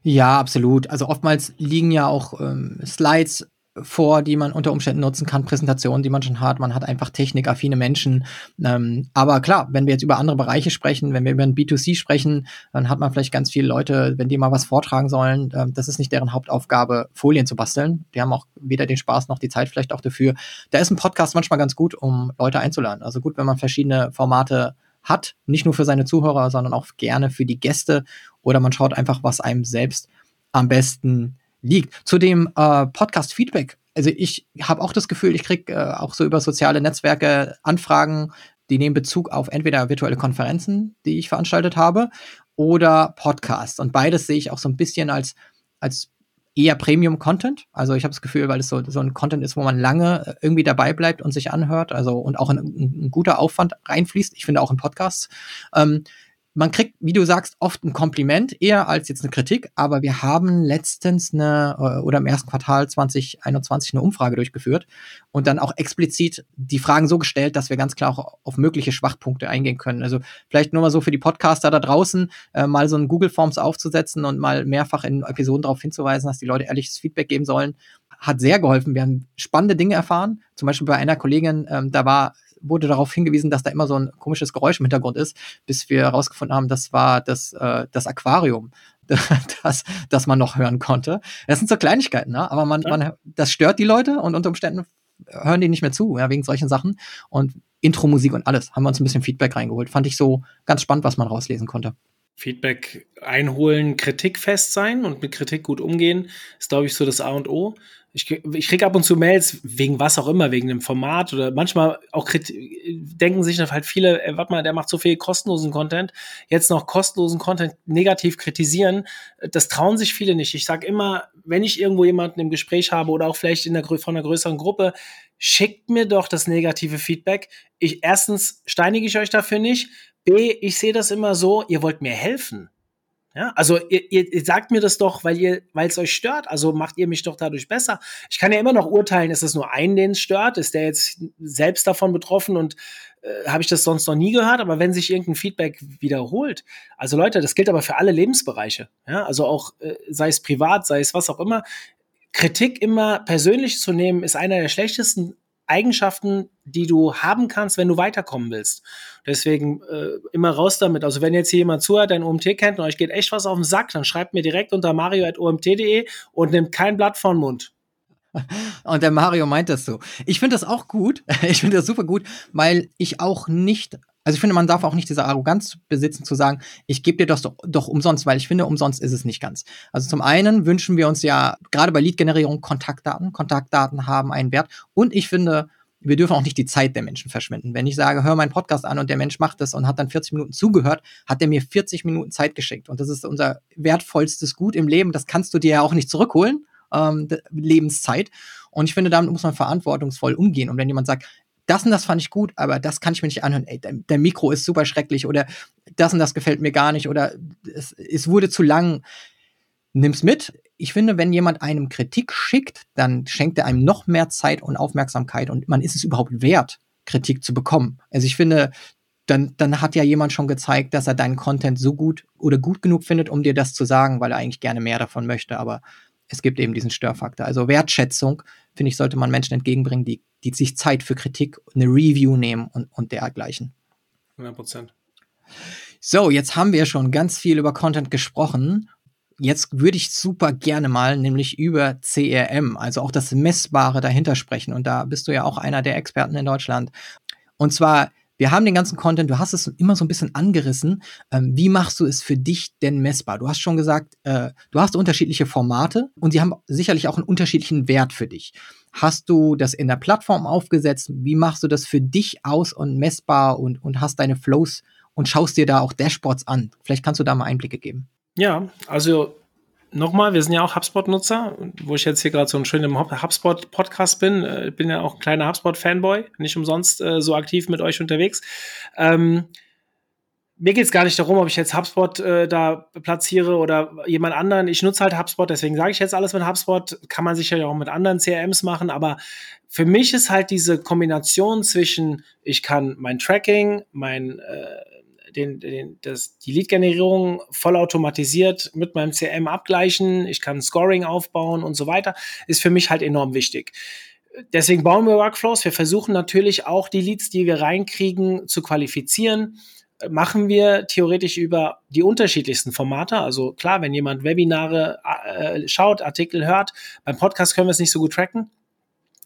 A: Ja, absolut. Also oftmals liegen ja auch ähm, Slides vor, die man unter Umständen nutzen kann, Präsentationen, die man schon hat. Man hat einfach technikaffine Menschen. Ähm, aber klar, wenn wir jetzt über andere Bereiche sprechen, wenn wir über ein B2C sprechen, dann hat man vielleicht ganz viele Leute, wenn die mal was vortragen sollen, äh, das ist nicht deren Hauptaufgabe, Folien zu basteln. Die haben auch weder den Spaß noch die Zeit vielleicht auch dafür. Da ist ein Podcast manchmal ganz gut, um Leute einzuladen. Also gut, wenn man verschiedene Formate hat, nicht nur für seine Zuhörer, sondern auch gerne für die Gäste oder man schaut einfach, was einem selbst am besten liegt. Zu dem äh, Podcast-Feedback. Also ich habe auch das Gefühl, ich kriege äh, auch so über soziale Netzwerke Anfragen, die nehmen Bezug auf entweder virtuelle Konferenzen, die ich veranstaltet habe, oder Podcasts. Und beides sehe ich auch so ein bisschen als, als eher Premium-Content. Also ich habe das Gefühl, weil es so, so ein Content ist, wo man lange äh, irgendwie dabei bleibt und sich anhört, also und auch ein, ein guter Aufwand reinfließt. Ich finde auch in Podcasts. Ähm, man kriegt, wie du sagst, oft ein Kompliment, eher als jetzt eine Kritik, aber wir haben letztens eine äh, oder im ersten Quartal 2021 eine Umfrage durchgeführt und dann auch explizit die Fragen so gestellt, dass wir ganz klar auch auf mögliche Schwachpunkte eingehen können. Also vielleicht nur mal so für die Podcaster da draußen, äh, mal so ein Google Forms aufzusetzen und mal mehrfach in Episoden darauf hinzuweisen, dass die Leute ehrliches Feedback geben sollen hat sehr geholfen. Wir haben spannende Dinge erfahren. Zum Beispiel bei einer Kollegin, ähm, da war wurde darauf hingewiesen, dass da immer so ein komisches Geräusch im Hintergrund ist, bis wir herausgefunden haben, das war das, äh, das Aquarium, das, das man noch hören konnte. Das sind so Kleinigkeiten, ne? aber man, ja. man, das stört die Leute und unter Umständen hören die nicht mehr zu, ja, wegen solchen Sachen. Und Intro-Musik und alles haben wir uns ein bisschen Feedback reingeholt. Fand ich so ganz spannend, was man rauslesen konnte.
B: Feedback einholen, kritikfest sein und mit Kritik gut umgehen, ist, glaube ich, so das A und O. Ich, ich kriege ab und zu Mails, wegen was auch immer, wegen dem Format oder manchmal auch denken sich halt viele, ey, warte mal, der macht so viel kostenlosen Content, jetzt noch kostenlosen Content negativ kritisieren, das trauen sich viele nicht. Ich sage immer, wenn ich irgendwo jemanden im Gespräch habe oder auch vielleicht in der, von einer größeren Gruppe, schickt mir doch das negative Feedback. Ich, erstens steinige ich euch dafür nicht, B, ich sehe das immer so, ihr wollt mir helfen. Ja, also ihr, ihr sagt mir das doch, weil ihr, weil es euch stört. Also macht ihr mich doch dadurch besser. Ich kann ja immer noch urteilen, ist es nur einen, den es stört? Ist der jetzt selbst davon betroffen und äh, habe ich das sonst noch nie gehört? Aber wenn sich irgendein Feedback wiederholt, also Leute, das gilt aber für alle Lebensbereiche. Ja, also auch äh, sei es privat, sei es was auch immer. Kritik immer persönlich zu nehmen, ist einer der schlechtesten Eigenschaften, die du haben kannst, wenn du weiterkommen willst. Deswegen äh, immer raus damit. Also wenn jetzt hier jemand zuhört, der ein OMT kennt und euch geht echt was auf den Sack, dann schreibt mir direkt unter mario.omt.de und nimmt kein Blatt vor den Mund.
A: Und der Mario meint das so. Ich finde das auch gut. Ich finde das super gut, weil ich auch nicht also ich finde, man darf auch nicht diese Arroganz besitzen zu sagen, ich gebe dir das doch, doch umsonst, weil ich finde, umsonst ist es nicht ganz. Also zum einen wünschen wir uns ja gerade bei Lead-Generierung Kontaktdaten. Kontaktdaten haben einen Wert. Und ich finde, wir dürfen auch nicht die Zeit der Menschen verschwenden. Wenn ich sage, hör meinen Podcast an und der Mensch macht das und hat dann 40 Minuten zugehört, hat er mir 40 Minuten Zeit geschickt. Und das ist unser wertvollstes Gut im Leben. Das kannst du dir ja auch nicht zurückholen. ähm, Lebenszeit. Und ich finde, damit muss man verantwortungsvoll umgehen. Und wenn jemand sagt, das und das fand ich gut, aber das kann ich mir nicht anhören. Ey, der, der Mikro ist super schrecklich oder das und das gefällt mir gar nicht oder es, es wurde zu lang. Nimm's mit. Ich finde, wenn jemand einem Kritik schickt, dann schenkt er einem noch mehr Zeit und Aufmerksamkeit und man ist es überhaupt wert, Kritik zu bekommen. Also ich finde, dann, dann hat ja jemand schon gezeigt, dass er deinen Content so gut oder gut genug findet, um dir das zu sagen, weil er eigentlich gerne mehr davon möchte. Aber es gibt eben diesen Störfaktor. Also Wertschätzung, finde ich, sollte man Menschen entgegenbringen, die, die sich Zeit für Kritik, eine Review nehmen und, und dergleichen.
B: 100 Prozent.
A: So, jetzt haben wir schon ganz viel über Content gesprochen. Jetzt würde ich super gerne mal nämlich über CRM, also auch das Messbare dahinter sprechen. Und da bist du ja auch einer der Experten in Deutschland. Und zwar wir haben den ganzen Content, du hast es immer so ein bisschen angerissen. Ähm, wie machst du es für dich denn messbar? Du hast schon gesagt, äh, du hast unterschiedliche Formate und sie haben sicherlich auch einen unterschiedlichen Wert für dich. Hast du das in der Plattform aufgesetzt? Wie machst du das für dich aus und messbar und, und hast deine Flows und schaust dir da auch Dashboards an? Vielleicht kannst du da mal Einblicke geben.
B: Ja, also nochmal, wir sind ja auch HubSpot-Nutzer, wo ich jetzt hier gerade so ein schöner HubSpot-Podcast bin. Ich äh, bin ja auch ein kleiner HubSpot-Fanboy, nicht umsonst äh, so aktiv mit euch unterwegs. Ähm, mir geht es gar nicht darum, ob ich jetzt HubSpot äh, da platziere oder jemand anderen. Ich nutze halt HubSpot, deswegen sage ich jetzt alles mit HubSpot. Kann man sicher ja auch mit anderen CRMs machen, aber für mich ist halt diese Kombination zwischen, ich kann mein Tracking, mein äh, den, den, das, die Lead-Generierung vollautomatisiert mit meinem CRM abgleichen, ich kann Scoring aufbauen und so weiter, ist für mich halt enorm wichtig. Deswegen bauen wir Workflows. Wir versuchen natürlich auch die Leads, die wir reinkriegen, zu qualifizieren. Machen wir theoretisch über die unterschiedlichsten Formate. Also klar, wenn jemand Webinare äh, schaut, Artikel hört, beim Podcast können wir es nicht so gut tracken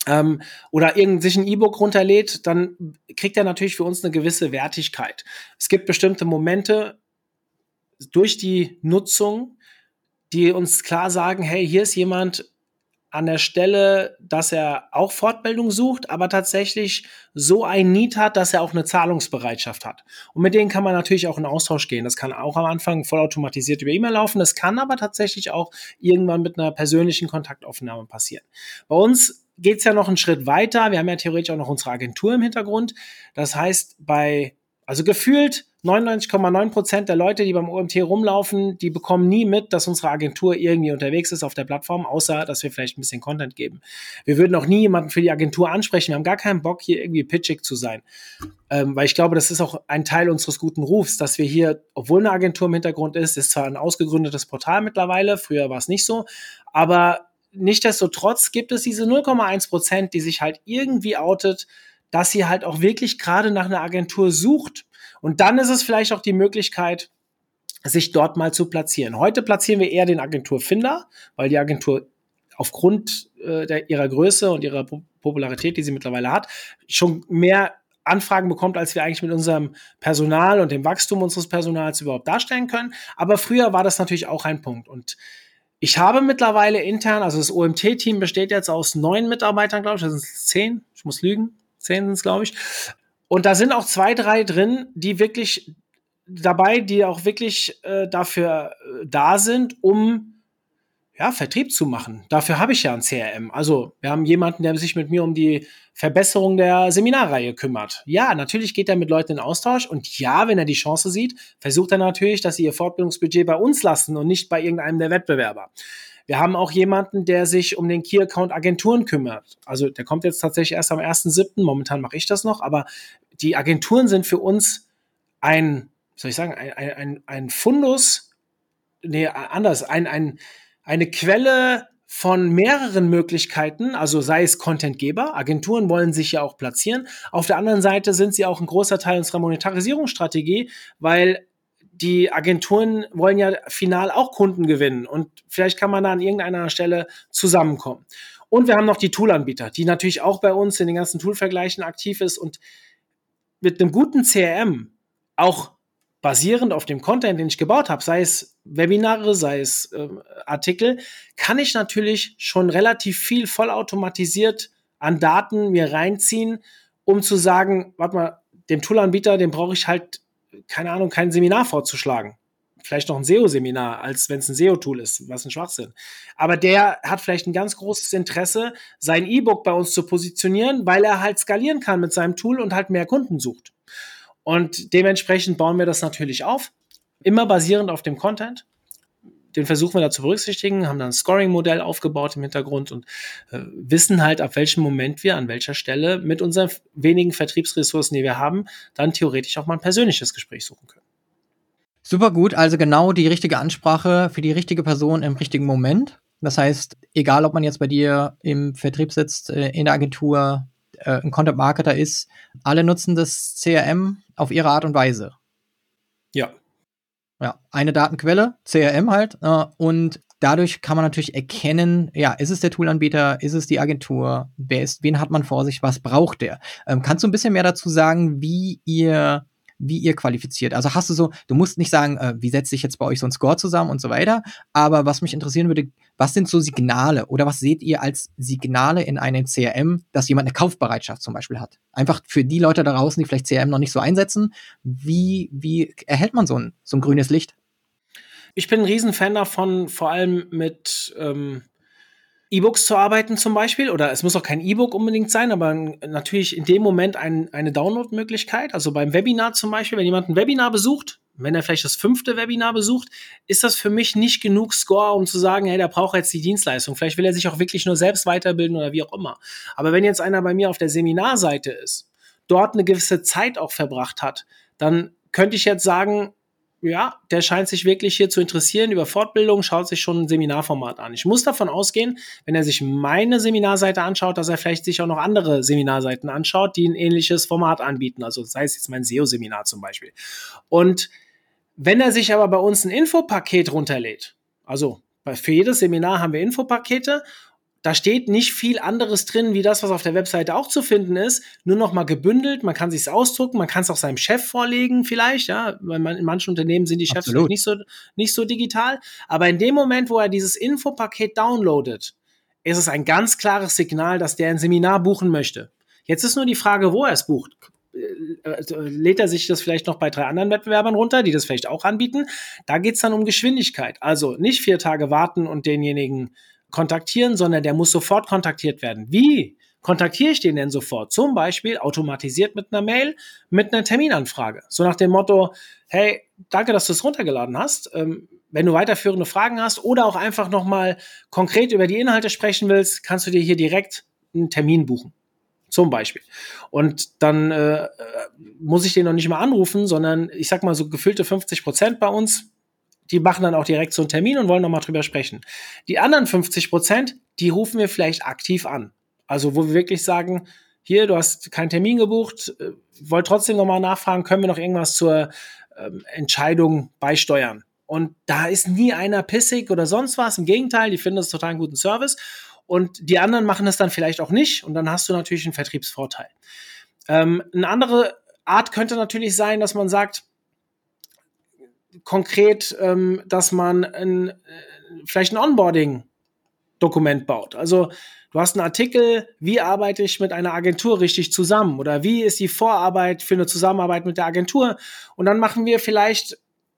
B: ähm, oder irgend sich ein E-Book runterlädt, dann kriegt er natürlich für uns eine gewisse Wertigkeit. Es gibt bestimmte Momente durch die Nutzung, die uns klar sagen, hey, hier ist jemand an der Stelle, dass er auch Fortbildung sucht, aber tatsächlich so ein Need hat, dass er auch eine Zahlungsbereitschaft hat. Und mit denen kann man natürlich auch in Austausch gehen. Das kann auch am Anfang vollautomatisiert über E-Mail laufen. Das kann aber tatsächlich auch irgendwann mit einer persönlichen Kontaktaufnahme passieren. Bei uns geht es ja noch einen Schritt weiter. Wir haben ja theoretisch auch noch unsere Agentur im Hintergrund. Das heißt, bei, also gefühlt 99,9 Prozent der Leute, die beim OMT rumlaufen, die bekommen nie mit, dass unsere Agentur irgendwie unterwegs ist auf der Plattform, außer dass wir vielleicht ein bisschen Content geben. Wir würden auch nie jemanden für die Agentur ansprechen. Wir haben gar keinen Bock, hier irgendwie pitchig zu sein. Ähm, weil ich glaube, das ist auch ein Teil unseres guten Rufs, dass wir hier, obwohl eine Agentur im Hintergrund ist, ist zwar ein ausgegründetes Portal mittlerweile, früher war es nicht so, aber Nichtsdestotrotz gibt es diese 0,1 Prozent, die sich halt irgendwie outet, dass sie halt auch wirklich gerade nach einer Agentur sucht. Und dann ist es vielleicht auch die Möglichkeit, sich dort mal zu platzieren. Heute platzieren wir eher den Agenturfinder, weil die Agentur aufgrund äh, der, ihrer Größe und ihrer Popularität, die sie mittlerweile hat, schon mehr Anfragen bekommt, als wir eigentlich mit unserem Personal und dem Wachstum unseres Personals überhaupt darstellen können. Aber früher war das natürlich auch ein Punkt. Und ich habe mittlerweile intern, also das OMT-Team besteht jetzt aus neun Mitarbeitern, glaube ich, das sind zehn, ich muss lügen, zehn sind es, glaube ich. Und da sind auch zwei, drei drin, die wirklich dabei, die auch wirklich äh, dafür äh, da sind, um ja, Vertrieb zu machen. Dafür habe ich ja ein CRM. Also wir haben jemanden, der sich mit mir um die Verbesserung der Seminarreihe kümmert. Ja, natürlich geht er mit Leuten in Austausch und ja, wenn er die Chance sieht, versucht er natürlich, dass sie ihr Fortbildungsbudget bei uns lassen und nicht bei irgendeinem der Wettbewerber. Wir haben auch jemanden, der sich um den Key Account Agenturen kümmert. Also der kommt jetzt tatsächlich erst am 1.7. Momentan mache ich das noch, aber die Agenturen sind für uns ein, soll ich sagen, ein, ein, ein Fundus, nee, anders, ein, ein, eine Quelle von mehreren Möglichkeiten, also sei es Contentgeber, Agenturen wollen sich ja auch platzieren. Auf der anderen Seite sind sie auch ein großer Teil unserer Monetarisierungsstrategie, weil die Agenturen wollen ja final auch Kunden gewinnen und vielleicht kann man da an irgendeiner Stelle zusammenkommen. Und wir haben noch die Toolanbieter, die natürlich auch bei uns in den ganzen Toolvergleichen aktiv ist und mit einem guten CRM auch basierend auf dem Content, den ich gebaut habe, sei es Webinare, sei es äh, Artikel, kann ich natürlich schon relativ viel vollautomatisiert an Daten mir reinziehen, um zu sagen, warte mal, dem Toolanbieter, dem brauche ich halt, keine Ahnung, kein Seminar vorzuschlagen. vielleicht noch ein SEO-Seminar, als wenn es ein SEO-Tool ist, was ein Schwachsinn. Aber der hat vielleicht ein ganz großes Interesse, sein E-Book bei uns zu positionieren, weil er halt skalieren kann mit seinem Tool und halt mehr Kunden sucht. Und dementsprechend bauen wir das natürlich auf, immer basierend auf dem Content den versuchen wir da zu berücksichtigen, haben dann ein Scoring-Modell aufgebaut im Hintergrund und äh, wissen halt, ab welchem Moment wir an welcher Stelle mit unseren wenigen Vertriebsressourcen, die wir haben, dann theoretisch auch mal ein persönliches Gespräch suchen können.
A: Super gut, also genau die richtige Ansprache für die richtige Person im richtigen Moment. Das heißt, egal ob man jetzt bei dir im Vertrieb sitzt, äh, in der Agentur, äh, ein Content Marketer ist, alle nutzen das CRM auf ihre Art und Weise.
B: Ja,
A: ja, eine Datenquelle, CRM halt. Äh, und dadurch kann man natürlich erkennen, ja, ist es der Toolanbieter, ist es die Agentur, wer ist, wen hat man vor sich, was braucht der? Ähm, kannst du ein bisschen mehr dazu sagen, wie ihr wie ihr qualifiziert. Also hast du so, du musst nicht sagen, äh, wie setzt sich jetzt bei euch so ein Score zusammen und so weiter, aber was mich interessieren würde, was sind so Signale oder was seht ihr als Signale in einem CRM, dass jemand eine Kaufbereitschaft zum Beispiel hat? Einfach für die Leute da draußen, die vielleicht CRM noch nicht so einsetzen, wie, wie erhält man so ein, so ein grünes Licht?
B: Ich bin ein Riesenfan davon, vor allem mit ähm, E-Books zu arbeiten zum Beispiel, oder es muss auch kein E-Book unbedingt sein, aber natürlich in dem Moment ein, eine Download-Möglichkeit. Also beim Webinar zum Beispiel, wenn jemand ein Webinar besucht, wenn er vielleicht das fünfte Webinar besucht, ist das für mich nicht genug Score, um zu sagen, hey, der braucht jetzt die Dienstleistung. Vielleicht will er sich auch wirklich nur selbst weiterbilden oder wie auch immer. Aber wenn jetzt einer bei mir auf der Seminarseite ist, dort eine gewisse Zeit auch verbracht hat, dann könnte ich jetzt sagen, ja, der scheint sich wirklich hier zu interessieren über Fortbildung, schaut sich schon ein Seminarformat an. Ich muss davon ausgehen, wenn er sich meine Seminarseite anschaut, dass er vielleicht sich auch noch andere Seminarseiten anschaut, die ein ähnliches Format anbieten. Also sei es jetzt mein SEO-Seminar zum Beispiel. Und wenn er sich aber bei uns ein Infopaket runterlädt, also für jedes Seminar haben wir Infopakete da steht nicht viel anderes drin, wie das, was auf der Webseite auch zu finden ist, nur noch mal gebündelt. Man kann sich's ausdrucken, man kann es auch seinem Chef vorlegen, vielleicht, ja, weil man, in manchen Unternehmen sind die Chefs nicht so, nicht so digital. Aber in dem Moment, wo er dieses Infopaket downloadet, ist es ein ganz klares Signal, dass der ein Seminar buchen möchte. Jetzt ist nur die Frage, wo er es bucht. Äh, also lädt er sich das vielleicht noch bei drei anderen Wettbewerbern runter, die das vielleicht auch anbieten. Da geht's dann um Geschwindigkeit. Also nicht vier Tage warten und denjenigen kontaktieren, sondern der muss sofort kontaktiert werden. Wie kontaktiere ich den denn sofort? Zum Beispiel automatisiert mit einer Mail, mit einer Terminanfrage. So nach dem Motto, hey, danke, dass du es runtergeladen hast. Ähm, wenn du weiterführende Fragen hast oder auch einfach nochmal konkret über die Inhalte sprechen willst, kannst du dir hier direkt einen Termin buchen. Zum Beispiel. Und dann äh, muss ich den noch nicht mal anrufen, sondern ich sag mal so gefüllte 50 Prozent bei uns die machen dann auch direkt so einen Termin und wollen nochmal drüber sprechen. Die anderen 50 Prozent, die rufen wir vielleicht aktiv an. Also wo wir wirklich sagen, hier, du hast keinen Termin gebucht, äh, wollt trotzdem nochmal nachfragen, können wir noch irgendwas zur ähm, Entscheidung beisteuern? Und da ist nie einer pissig oder sonst was. Im Gegenteil, die finden das total einen guten Service. Und die anderen machen es dann vielleicht auch nicht. Und dann hast du natürlich einen Vertriebsvorteil. Ähm, eine andere Art könnte natürlich sein, dass man sagt, konkret, ähm, dass man ein, äh, vielleicht ein Onboarding-Dokument baut. Also du hast einen Artikel, wie arbeite ich mit einer Agentur richtig zusammen oder wie ist die Vorarbeit für eine Zusammenarbeit mit der Agentur. Und dann machen wir vielleicht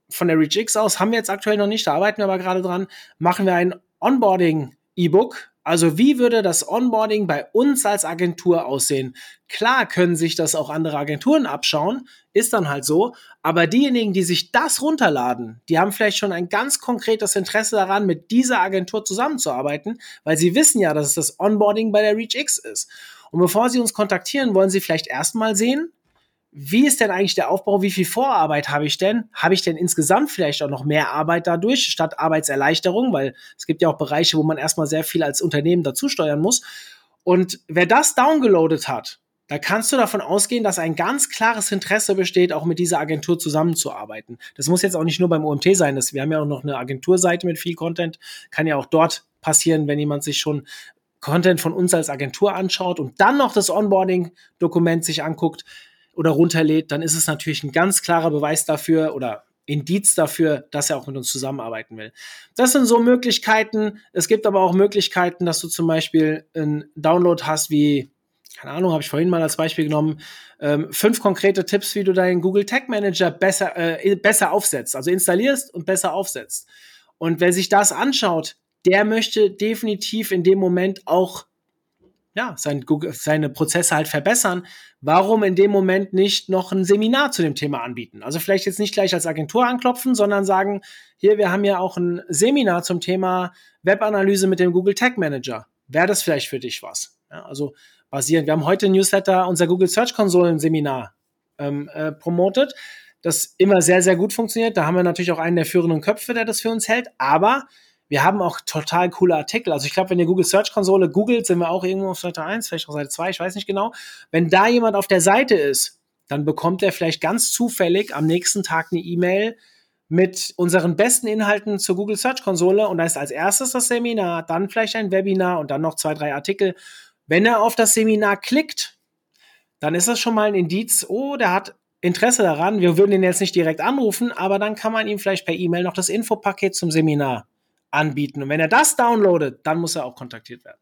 B: von der ReachX aus, haben wir jetzt aktuell noch nicht, da arbeiten wir aber gerade dran, machen wir ein Onboarding-E-Book, also wie würde das Onboarding bei uns als Agentur aussehen? Klar können sich das auch andere Agenturen abschauen, ist dann halt so, aber diejenigen, die sich das runterladen, die haben vielleicht schon ein ganz konkretes Interesse daran, mit dieser Agentur zusammenzuarbeiten, weil sie wissen ja, dass es das Onboarding bei der ReachX ist. Und bevor sie uns kontaktieren, wollen sie vielleicht erstmal sehen, wie ist denn eigentlich der Aufbau? Wie viel Vorarbeit habe ich denn? Habe ich denn insgesamt vielleicht auch noch mehr Arbeit dadurch statt Arbeitserleichterung? Weil es gibt ja auch Bereiche, wo man erstmal sehr viel als Unternehmen dazu steuern muss. Und wer das downgeloadet hat, da kannst du davon ausgehen, dass ein ganz klares Interesse besteht, auch mit dieser Agentur zusammenzuarbeiten. Das muss jetzt auch nicht nur beim OMT sein. Das, wir haben ja auch noch eine Agenturseite mit viel Content. Kann ja auch dort passieren, wenn jemand sich schon Content von uns als Agentur anschaut und dann noch das Onboarding-Dokument sich anguckt oder runterlädt, dann ist es natürlich ein ganz klarer Beweis dafür oder Indiz dafür, dass er auch mit uns zusammenarbeiten will. Das sind so Möglichkeiten. Es gibt aber auch Möglichkeiten, dass du zum Beispiel einen Download hast wie keine Ahnung, habe ich vorhin mal als Beispiel genommen, ähm, fünf konkrete Tipps, wie du deinen Google Tag Manager besser, äh, besser aufsetzt, also installierst und besser aufsetzt. Und wer sich das anschaut, der möchte definitiv in dem Moment auch ja, sein seine Prozesse halt verbessern. Warum in dem Moment nicht noch ein Seminar zu dem Thema anbieten? Also vielleicht jetzt nicht gleich als Agentur anklopfen, sondern sagen, hier, wir haben ja auch ein Seminar zum Thema Webanalyse mit dem Google Tag Manager. Wäre das vielleicht für dich was? Ja, also basierend. Wir haben heute Newsletter, unser Google Search Konsolen Seminar ähm, äh, promotet, das immer sehr, sehr gut funktioniert. Da haben wir natürlich auch einen der führenden Köpfe, der das für uns hält. Aber wir haben auch total coole Artikel. Also ich glaube, wenn ihr Google Search Konsole googelt, sind wir auch irgendwo auf Seite 1, vielleicht auf Seite 2, ich weiß nicht genau. Wenn da jemand auf der Seite ist, dann bekommt er vielleicht ganz zufällig am nächsten Tag eine E-Mail mit unseren besten Inhalten zur Google Search Konsole und da ist als erstes das Seminar, dann vielleicht ein Webinar und dann noch zwei, drei Artikel. Wenn er auf das Seminar klickt, dann ist das schon mal ein Indiz, oh, der hat Interesse daran. Wir würden ihn jetzt nicht direkt anrufen, aber dann kann man ihm vielleicht per E-Mail noch das Infopaket zum Seminar anbieten. Und wenn er das downloadet, dann muss er auch kontaktiert werden.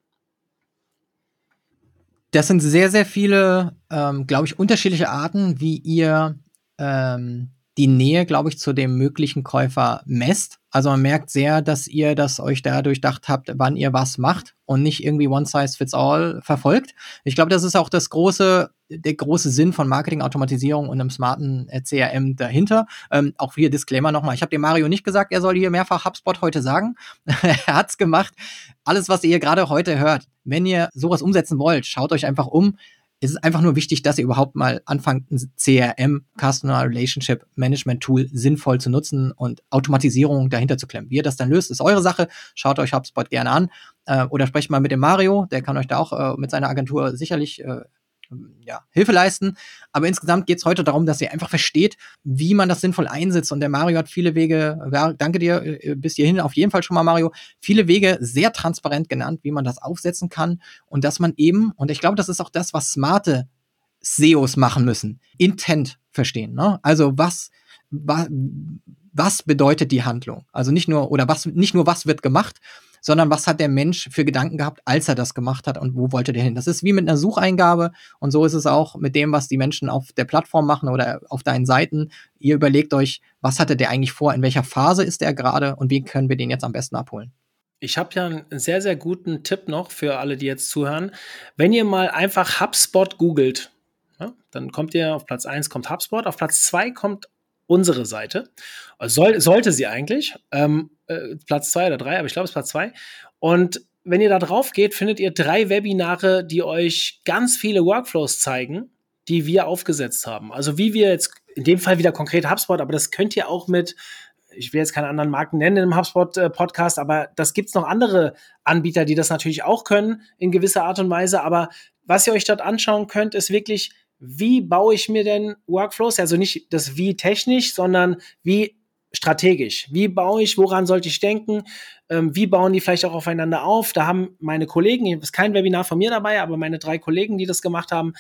A: Das sind sehr, sehr viele, ähm, glaube ich, unterschiedliche Arten, wie ihr ähm, die Nähe, glaube ich, zu dem möglichen Käufer messt. Also man merkt sehr, dass ihr das euch da durchdacht habt, wann ihr was macht und nicht irgendwie One Size Fits All verfolgt. Ich glaube, das ist auch das große, der große Sinn von Marketing-Automatisierung und einem smarten CRM dahinter. Ähm, auch hier Disclaimer nochmal. Ich habe dem Mario nicht gesagt, er soll hier mehrfach HubSpot heute sagen. er hat's gemacht. Alles, was ihr gerade heute hört, wenn ihr sowas umsetzen wollt, schaut euch einfach um es ist einfach nur wichtig, dass ihr überhaupt mal anfangt, ein CRM, Customer Relationship Management Tool, sinnvoll zu nutzen und Automatisierung dahinter zu klemmen. Wie ihr das dann löst, ist eure Sache. Schaut euch HubSpot gerne an äh, oder sprecht mal mit dem Mario, der kann euch da auch äh, mit seiner Agentur sicherlich äh, ja, Hilfe leisten. Aber insgesamt geht es heute darum, dass ihr einfach versteht, wie man das sinnvoll einsetzt. Und der Mario hat viele Wege, danke dir äh, bis hierhin auf jeden Fall schon mal, Mario, viele Wege sehr transparent genannt, wie man das aufsetzen kann. Und dass man eben, und ich glaube, das ist auch das, was smarte SEOs machen müssen, Intent verstehen. Ne? Also was, was, was bedeutet die Handlung? Also nicht nur, oder was, nicht nur was wird gemacht, sondern was hat der Mensch für Gedanken gehabt, als er das gemacht hat und wo wollte der hin. Das ist wie mit einer Sucheingabe und so ist es auch mit dem, was die Menschen auf der Plattform machen oder auf deinen Seiten. Ihr überlegt euch, was hatte der eigentlich vor, in welcher Phase ist er gerade und wie können wir den jetzt am besten abholen.
B: Ich habe ja einen sehr, sehr guten Tipp noch für alle, die jetzt zuhören. Wenn ihr mal einfach HubSpot googelt, ja, dann kommt ihr auf Platz 1 kommt HubSpot, auf Platz 2 kommt unsere Seite. Soll, sollte sie eigentlich. Ähm, äh, Platz zwei oder drei, aber ich glaube, es ist Platz zwei. Und wenn ihr da drauf geht, findet ihr drei Webinare, die euch ganz viele Workflows zeigen, die wir aufgesetzt haben. Also wie wir jetzt in dem Fall wieder konkret HubSpot, aber das könnt ihr auch mit ich will jetzt keine anderen Marken nennen im HubSpot-Podcast, äh, aber das gibt's noch andere Anbieter, die das natürlich auch können in gewisser Art und Weise. Aber was ihr euch dort anschauen könnt, ist wirklich, wie baue ich mir denn Workflows? Also nicht das wie technisch, sondern wie strategisch. Wie baue ich, woran sollte ich denken? Ähm, wie bauen die vielleicht auch aufeinander auf? Da haben meine Kollegen, hier ist kein Webinar von mir dabei, aber meine drei Kollegen, die das gemacht haben,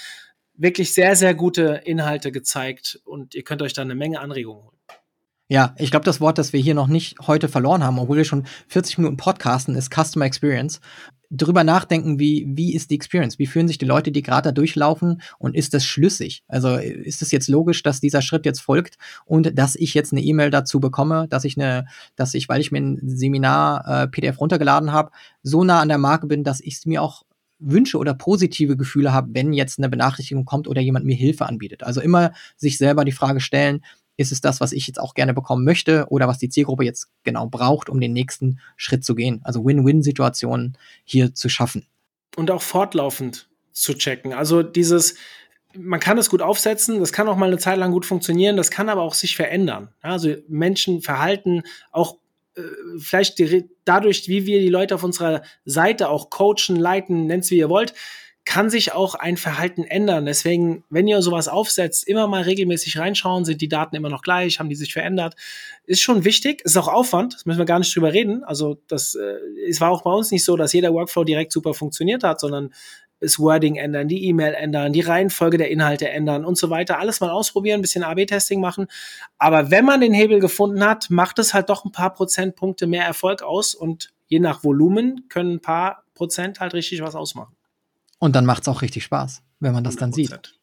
B: wirklich sehr, sehr gute Inhalte gezeigt und ihr könnt euch da eine Menge Anregungen holen.
A: Ja, ich glaube, das Wort, das wir hier noch nicht heute verloren haben, obwohl wir schon 40 Minuten podcasten, ist Customer Experience drüber nachdenken, wie, wie ist die Experience? Wie fühlen sich die Leute, die gerade da durchlaufen und ist das schlüssig? Also ist es jetzt logisch, dass dieser Schritt jetzt folgt und dass ich jetzt eine E-Mail dazu bekomme, dass ich eine, dass ich, weil ich mir ein Seminar äh, PDF runtergeladen habe, so nah an der Marke bin, dass ich es mir auch wünsche oder positive Gefühle habe, wenn jetzt eine Benachrichtigung kommt oder jemand mir Hilfe anbietet. Also immer sich selber die Frage stellen, ist es das, was ich jetzt auch gerne bekommen möchte oder was die Zielgruppe jetzt genau braucht, um den nächsten Schritt zu gehen. Also Win-Win-Situationen hier zu schaffen.
B: Und auch fortlaufend zu checken. Also dieses, man kann es gut aufsetzen, das kann auch mal eine Zeit lang gut funktionieren, das kann aber auch sich verändern. Also Menschen verhalten auch äh, vielleicht dadurch, wie wir die Leute auf unserer Seite auch coachen, leiten, nennt es wie ihr wollt, kann sich auch ein Verhalten ändern. Deswegen, wenn ihr sowas aufsetzt, immer mal regelmäßig reinschauen, sind die Daten immer noch gleich, haben die sich verändert. Ist schon wichtig, ist auch Aufwand, das müssen wir gar nicht drüber reden. Also das äh, es war auch bei uns nicht so, dass jeder Workflow direkt super funktioniert hat, sondern das Wording ändern, die E-Mail ändern, die Reihenfolge der Inhalte ändern und so weiter. Alles mal ausprobieren, ein bisschen AB-Testing machen. Aber wenn man den Hebel gefunden hat, macht es halt doch ein paar Prozentpunkte mehr Erfolg aus und je nach Volumen können ein paar Prozent halt richtig was ausmachen.
A: Und dann macht es auch richtig Spaß. wenn man das 100%. dann sieht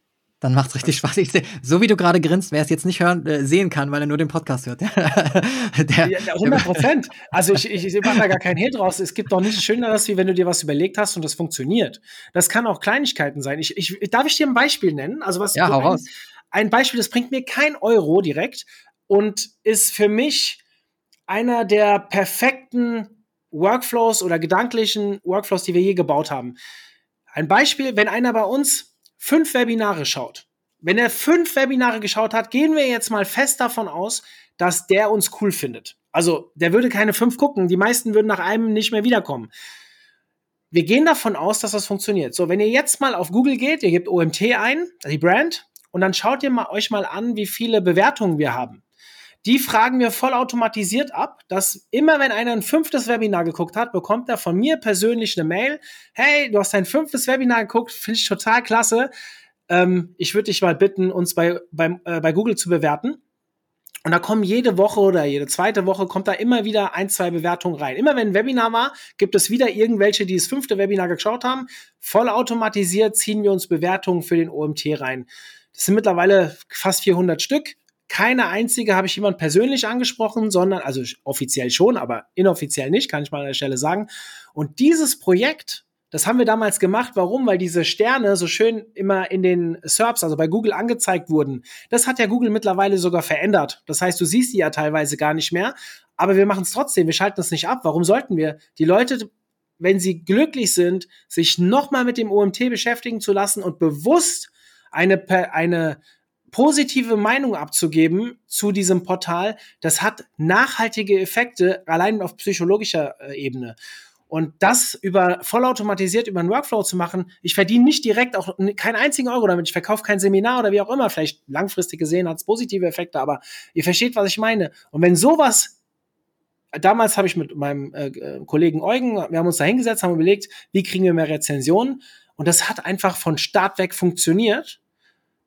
A: dann macht es richtig Spaß. Seh, so wie du gerade grinst, wer es jetzt nicht hören, äh, sehen kann, weil er nur den Podcast hört.
B: der, ja, 100 Prozent. Also ich, ich, ich mache da gar keinen Hehl draus. Es gibt doch nichts Schöneres, wie wenn du dir was überlegt hast und das funktioniert. Das kann auch Kleinigkeiten sein. Ich, ich, darf ich dir ein Beispiel nennen? Also was
A: ja, hau ein, raus.
B: ein Beispiel, das bringt mir kein Euro direkt und ist für mich einer der perfekten Workflows oder gedanklichen Workflows, die wir je gebaut haben. Ein Beispiel, wenn einer bei uns fünf Webinare schaut, wenn er fünf Webinare geschaut hat, gehen wir jetzt mal fest davon aus, dass der uns cool findet. Also der würde keine fünf gucken, die meisten würden nach einem nicht mehr wiederkommen. Wir gehen davon aus, dass das funktioniert. So, wenn ihr jetzt mal auf Google geht, ihr gebt OMT ein, die Brand, und dann schaut ihr mal, euch mal an, wie viele Bewertungen wir haben. Die fragen wir vollautomatisiert ab, dass immer wenn einer ein fünftes Webinar geguckt hat, bekommt er von mir persönlich eine Mail. Hey, du hast dein fünftes Webinar geguckt, finde ich total klasse. Ähm, ich würde dich mal bitten, uns bei, bei, äh, bei Google zu bewerten. Und da kommen jede Woche oder jede zweite Woche kommt da immer wieder ein, zwei Bewertungen rein. Immer wenn ein Webinar war, gibt es wieder irgendwelche, die das fünfte Webinar geschaut haben. Vollautomatisiert ziehen wir uns Bewertungen für den OMT rein. Das sind mittlerweile fast 400 Stück. Keine einzige habe ich jemand persönlich angesprochen, sondern, also offiziell schon, aber inoffiziell nicht, kann ich mal an der Stelle sagen. Und dieses Projekt, das haben wir damals gemacht. Warum? Weil diese Sterne so schön immer in den SERPs, also bei Google angezeigt wurden. Das hat ja Google mittlerweile sogar verändert. Das heißt, du siehst die ja teilweise gar nicht mehr. Aber wir machen es trotzdem. Wir schalten es nicht ab. Warum sollten wir? Die Leute, wenn sie glücklich sind, sich nochmal mit dem OMT beschäftigen zu lassen und bewusst eine, eine positive Meinung abzugeben zu diesem Portal, das hat nachhaltige Effekte allein auf psychologischer äh, Ebene. Und das über vollautomatisiert über einen Workflow zu machen, ich verdiene nicht direkt auch keinen einzigen Euro damit. Ich verkaufe kein Seminar oder wie auch immer. Vielleicht langfristig gesehen hat es positive Effekte, aber ihr versteht, was ich meine. Und wenn sowas damals habe ich mit meinem äh, äh Kollegen Eugen, wir haben uns da hingesetzt, haben überlegt, wie kriegen wir mehr Rezensionen? Und das hat einfach von Start weg funktioniert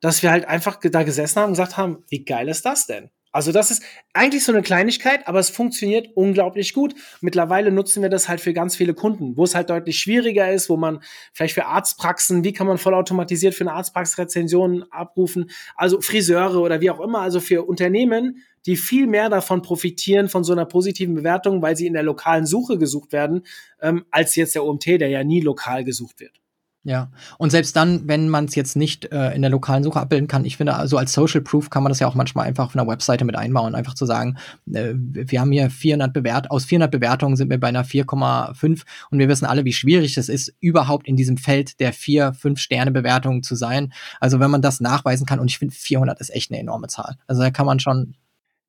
B: dass wir halt einfach da gesessen haben und gesagt haben, wie geil ist das denn? Also das ist eigentlich so eine Kleinigkeit, aber es funktioniert unglaublich gut. Mittlerweile nutzen wir das halt für ganz viele Kunden, wo es halt deutlich schwieriger ist, wo man vielleicht für Arztpraxen, wie kann man vollautomatisiert für eine Arztpraxis Rezensionen abrufen, also Friseure oder wie auch immer, also für Unternehmen, die viel mehr davon profitieren von so einer positiven Bewertung, weil sie in der lokalen Suche gesucht werden, ähm, als jetzt der OMT, der ja nie lokal gesucht wird.
A: Ja, und selbst dann, wenn man es jetzt nicht äh, in der lokalen Suche abbilden kann, ich finde, also als Social Proof kann man das ja auch manchmal einfach auf einer Webseite mit einbauen, einfach zu sagen, äh, wir haben hier 400 Bewert aus 400 Bewertungen sind wir bei einer 4,5 und wir wissen alle, wie schwierig es ist, überhaupt in diesem Feld der 4, 5 Sterne Bewertungen zu sein. Also wenn man das nachweisen kann und ich finde 400 ist echt eine enorme Zahl. Also da kann man schon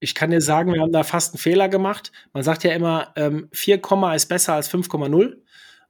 B: ich kann dir sagen, wir haben da fast einen Fehler gemacht. Man sagt ja immer, ähm, 4, ist besser als 5,0.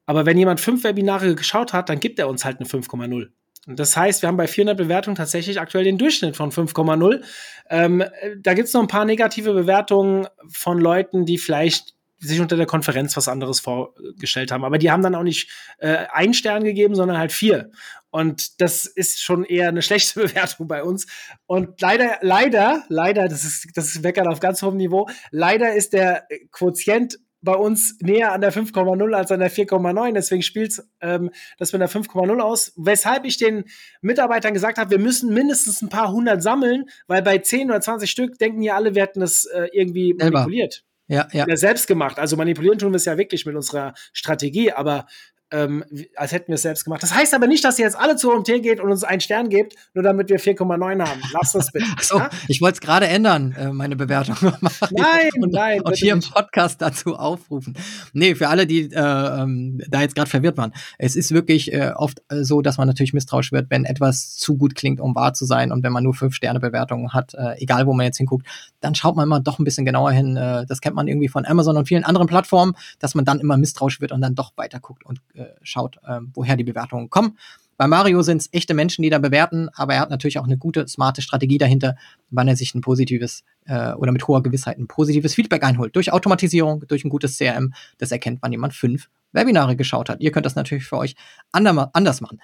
B: Aber wenn jemand fünf Webinare geschaut hat, dann gibt er uns halt eine 5,0. Und das heißt, wir haben bei 400 Bewertungen tatsächlich aktuell den Durchschnitt von 5,0. Ähm, da gibt es noch ein paar negative Bewertungen von Leuten, die vielleicht sich unter der Konferenz was anderes vorgestellt haben. Aber die haben dann auch nicht äh, einen Stern gegeben, sondern halt vier. Und das ist schon eher eine schlechte Bewertung bei uns. Und leider, leider, leider, das ist, das ist Weckern auf ganz hohem Niveau, leider ist der Quotient bei uns näher an der 5,0 als an der 4,9. Deswegen spielt ähm, das mit der 5,0 aus. Weshalb ich den Mitarbeitern gesagt habe, wir müssen mindestens ein paar hundert sammeln, weil bei 10 oder 20 Stück denken ja alle, wir hätten das äh, irgendwie manipuliert.
A: Ja, ja. ja.
B: Selbst gemacht. Also manipulieren tun wir es ja wirklich mit unserer Strategie, aber ähm, als hätten wir es selbst gemacht. Das heißt aber nicht, dass ihr jetzt alle zu OMT geht und uns einen Stern gebt, nur damit wir 4,9 haben. Lasst das bitte.
A: so, ja? ich wollte es gerade ändern, äh, meine Bewertung.
B: nein, und, nein.
A: Und hier im Podcast dazu aufrufen. Nee, für alle, die äh, ähm, da jetzt gerade verwirrt waren. Es ist wirklich äh, oft äh, so, dass man natürlich misstrauisch wird, wenn etwas zu gut klingt, um wahr zu sein. Und wenn man nur 5-Sterne-Bewertungen hat, äh, egal wo man jetzt hinguckt, dann schaut man immer doch ein bisschen genauer hin. Äh, das kennt man irgendwie von Amazon und vielen anderen Plattformen, dass man dann immer misstrauisch wird und dann doch weiter guckt und schaut, äh, woher die Bewertungen kommen. Bei Mario sind es echte Menschen, die da bewerten, aber er hat natürlich auch eine gute, smarte Strategie dahinter, wann er sich ein positives äh, oder mit hoher Gewissheit ein positives Feedback einholt. Durch Automatisierung, durch ein gutes CRM, das erkennt, wann jemand fünf Webinare geschaut hat. Ihr könnt das natürlich für euch anders machen.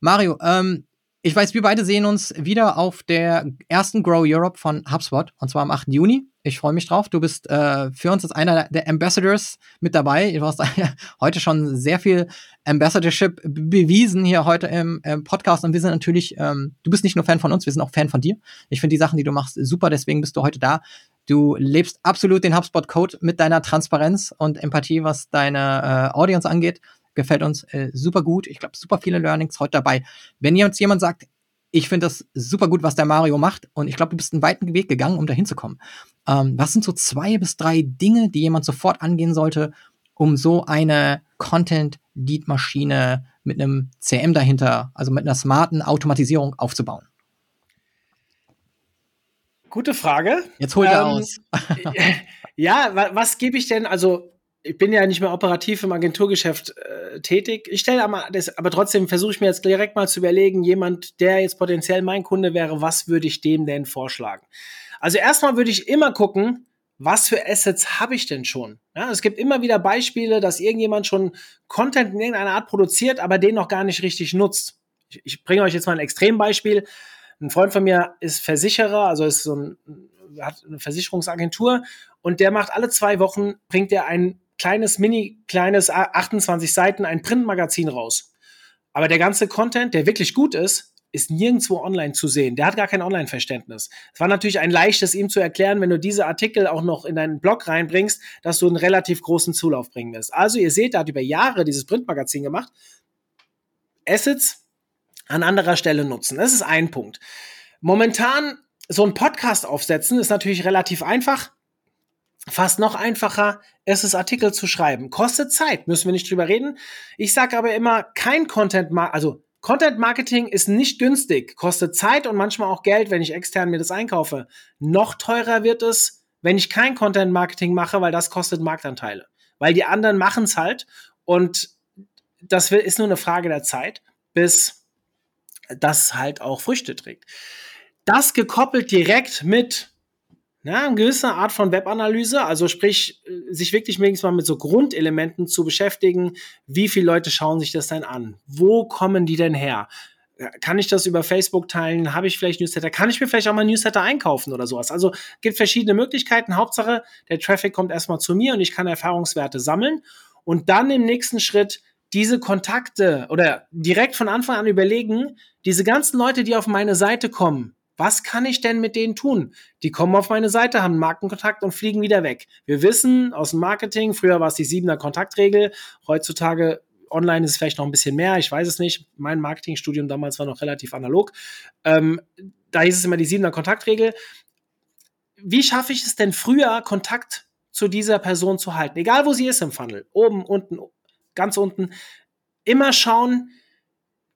A: Mario, ähm, ich weiß, wir beide sehen uns wieder auf der ersten Grow Europe von HubSpot, und zwar am 8. Juni. Ich freue mich drauf. Du bist äh, für uns als einer der Ambassadors mit dabei. Du hast heute schon sehr viel Ambassadorship bewiesen hier heute im, im Podcast. Und wir sind natürlich, ähm, du bist nicht nur Fan von uns, wir sind auch Fan von dir. Ich finde die Sachen, die du machst, super. Deswegen bist du heute da. Du lebst absolut den HubSpot-Code mit deiner Transparenz und Empathie, was deine äh, Audience angeht. Gefällt uns äh, super gut. Ich glaube, super viele Learnings heute dabei. Wenn jetzt jemand sagt, ich finde das super gut, was der Mario macht. Und ich glaube, du bist einen weiten Weg gegangen, um da hinzukommen. Ähm, was sind so zwei bis drei Dinge, die jemand sofort angehen sollte, um so eine Content-Lead-Maschine mit einem CM dahinter, also mit einer smarten Automatisierung aufzubauen?
B: Gute Frage.
A: Jetzt hol ähm, aus.
B: ja, was gebe ich denn? Also ich bin ja nicht mehr operativ im Agenturgeschäft äh, tätig. Ich stelle aber, das, aber trotzdem versuche ich mir jetzt direkt mal zu überlegen, jemand, der jetzt potenziell mein Kunde wäre, was würde ich dem denn vorschlagen? Also erstmal würde ich immer gucken, was für Assets habe ich denn schon? Ja, es gibt immer wieder Beispiele, dass irgendjemand schon Content in irgendeiner Art produziert, aber den noch gar nicht richtig nutzt. Ich, ich bringe euch jetzt mal ein Extrembeispiel. Ein Freund von mir ist Versicherer, also ist so ein, hat eine Versicherungsagentur und der macht alle zwei Wochen, bringt er ein kleines, mini, kleines 28 Seiten, ein Printmagazin raus. Aber der ganze Content, der wirklich gut ist, ist nirgendwo online zu sehen. Der hat gar kein Online-Verständnis. Es war natürlich ein leichtes, ihm zu erklären, wenn du diese Artikel auch noch in deinen Blog reinbringst, dass du einen relativ großen Zulauf bringen wirst. Also ihr seht, er hat über Jahre dieses Printmagazin gemacht. Assets an anderer Stelle nutzen. Das ist ein Punkt. Momentan so ein Podcast aufsetzen ist natürlich relativ einfach. Fast noch einfacher, es ist Artikel zu schreiben. Kostet Zeit, müssen wir nicht drüber reden. Ich sage aber immer, kein Content, also Content Marketing ist nicht günstig, kostet Zeit und manchmal auch Geld, wenn ich extern mir das einkaufe. Noch teurer wird es, wenn ich kein Content Marketing mache, weil das kostet Marktanteile. Weil die anderen machen es halt und das ist nur eine Frage der Zeit, bis das halt auch Früchte trägt. Das gekoppelt direkt mit ja, eine gewisse Art von Webanalyse, also sprich, äh, sich wirklich wenigstens mal mit so Grundelementen zu beschäftigen. Wie viele Leute schauen sich das denn an? Wo kommen die denn her? Kann ich das über Facebook teilen? Habe ich vielleicht Newsletter? Kann ich mir vielleicht auch mal Newsletter einkaufen oder sowas? Also gibt verschiedene Möglichkeiten. Hauptsache, der Traffic kommt erstmal zu mir und ich kann Erfahrungswerte sammeln und dann im nächsten Schritt diese Kontakte oder direkt von Anfang an überlegen, diese ganzen Leute, die auf meine Seite kommen, was kann ich denn mit denen tun? Die kommen auf meine Seite, haben Markenkontakt und fliegen wieder weg. Wir wissen aus dem Marketing, früher war es die siebener Kontaktregel, heutzutage online ist es vielleicht noch ein bisschen mehr, ich weiß es nicht. Mein Marketingstudium damals war noch relativ analog. Ähm, da hieß es immer die siebener Kontaktregel. Wie schaffe ich es denn früher, Kontakt zu dieser Person zu halten? Egal wo sie ist im Funnel, oben, unten, ganz unten. Immer schauen,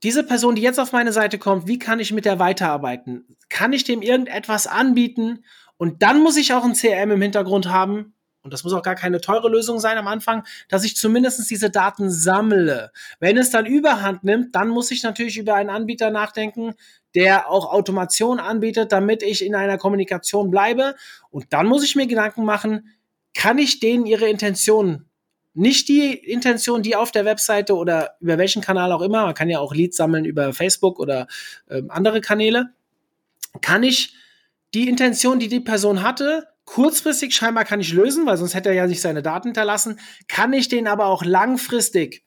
B: diese Person, die jetzt auf meine Seite kommt, wie kann ich mit der weiterarbeiten? Kann ich dem irgendetwas anbieten? Und dann muss ich auch ein CRM im Hintergrund haben. Und das muss auch gar keine teure Lösung sein am Anfang, dass ich zumindest diese Daten sammle. Wenn es dann überhand nimmt, dann muss ich natürlich über einen Anbieter nachdenken, der auch Automation anbietet, damit ich in einer Kommunikation bleibe. Und dann muss ich mir Gedanken machen, kann ich denen ihre Intentionen nicht die Intention, die auf der Webseite oder über welchen Kanal auch immer, man kann ja auch Leads sammeln über Facebook oder äh, andere Kanäle, kann ich die Intention, die die Person hatte, kurzfristig scheinbar kann ich lösen, weil sonst hätte er ja nicht seine Daten hinterlassen, kann ich den aber auch langfristig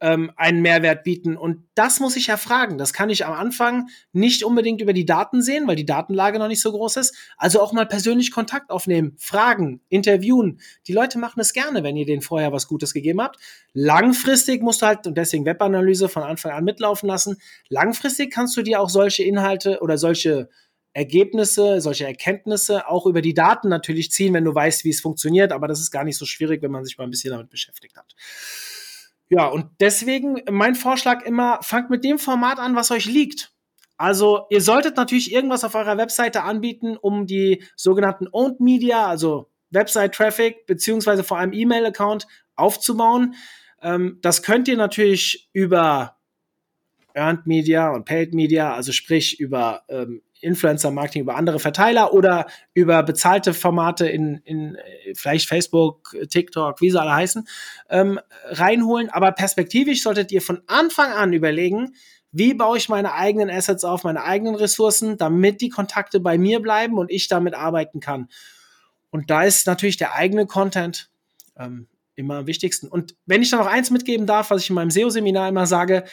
B: ähm, einen Mehrwert bieten. Und das muss ich ja fragen. Das kann ich am Anfang nicht unbedingt über die Daten sehen, weil die Datenlage noch nicht so groß ist. Also auch mal persönlich Kontakt aufnehmen, fragen, interviewen. Die Leute machen es gerne, wenn ihr denen vorher was Gutes gegeben habt. Langfristig musst du halt, und deswegen Webanalyse von Anfang an mitlaufen lassen, langfristig kannst du dir auch solche Inhalte oder solche Ergebnisse, solche Erkenntnisse auch über die Daten natürlich ziehen, wenn du weißt, wie es funktioniert. Aber das ist gar nicht so schwierig, wenn man sich mal ein bisschen damit beschäftigt hat. Ja, und deswegen mein Vorschlag immer, fangt mit dem Format an, was euch liegt. Also ihr solltet natürlich irgendwas auf eurer Webseite anbieten, um die sogenannten Owned Media, also Website-Traffic beziehungsweise vor allem E-Mail-Account aufzubauen. Ähm, das könnt ihr natürlich über Earned Media und Paid Media, also sprich über ähm, Influencer-Marketing über andere Verteiler oder über bezahlte Formate in, in vielleicht Facebook, TikTok, wie sie alle heißen, ähm, reinholen. Aber perspektivisch solltet ihr von Anfang an überlegen, wie baue ich meine eigenen Assets auf, meine eigenen Ressourcen, damit die Kontakte bei mir bleiben und ich damit arbeiten kann. Und da ist natürlich der eigene Content ähm, immer am wichtigsten. Und wenn ich da noch eins mitgeben darf, was ich in meinem SEO-Seminar immer sage,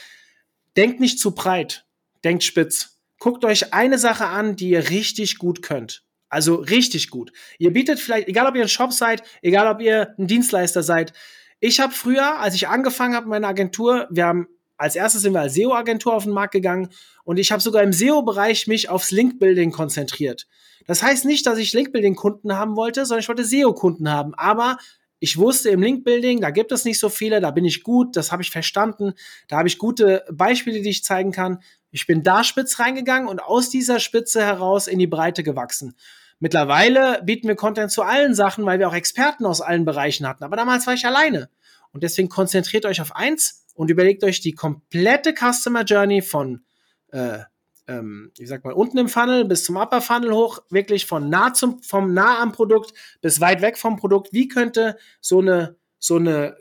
B: denkt nicht zu breit, denkt spitz. Guckt euch eine Sache an, die ihr richtig gut könnt. Also richtig gut. Ihr bietet vielleicht, egal ob ihr ein Shop seid, egal ob ihr ein Dienstleister seid. Ich habe früher, als ich angefangen habe, meine Agentur, wir haben als erstes sind wir als SEO-Agentur auf den Markt gegangen und ich habe sogar im SEO-Bereich mich aufs Link-Building konzentriert. Das heißt nicht, dass ich Link-Building-Kunden haben wollte, sondern ich wollte SEO-Kunden haben. Aber ich wusste im Link-Building, da gibt es nicht so viele, da bin ich gut, das habe ich verstanden, da habe ich gute Beispiele, die ich zeigen kann. Ich bin da spitz reingegangen und aus dieser Spitze heraus in die Breite gewachsen. Mittlerweile bieten wir Content zu allen Sachen, weil wir auch Experten aus allen Bereichen hatten. Aber damals war ich alleine. Und deswegen konzentriert euch auf eins und überlegt euch die komplette Customer Journey von, äh, ähm, ich sag mal, unten im Funnel bis zum Upper Funnel hoch, wirklich von nah zum, vom nah am Produkt bis weit weg vom Produkt. Wie könnte so eine, so eine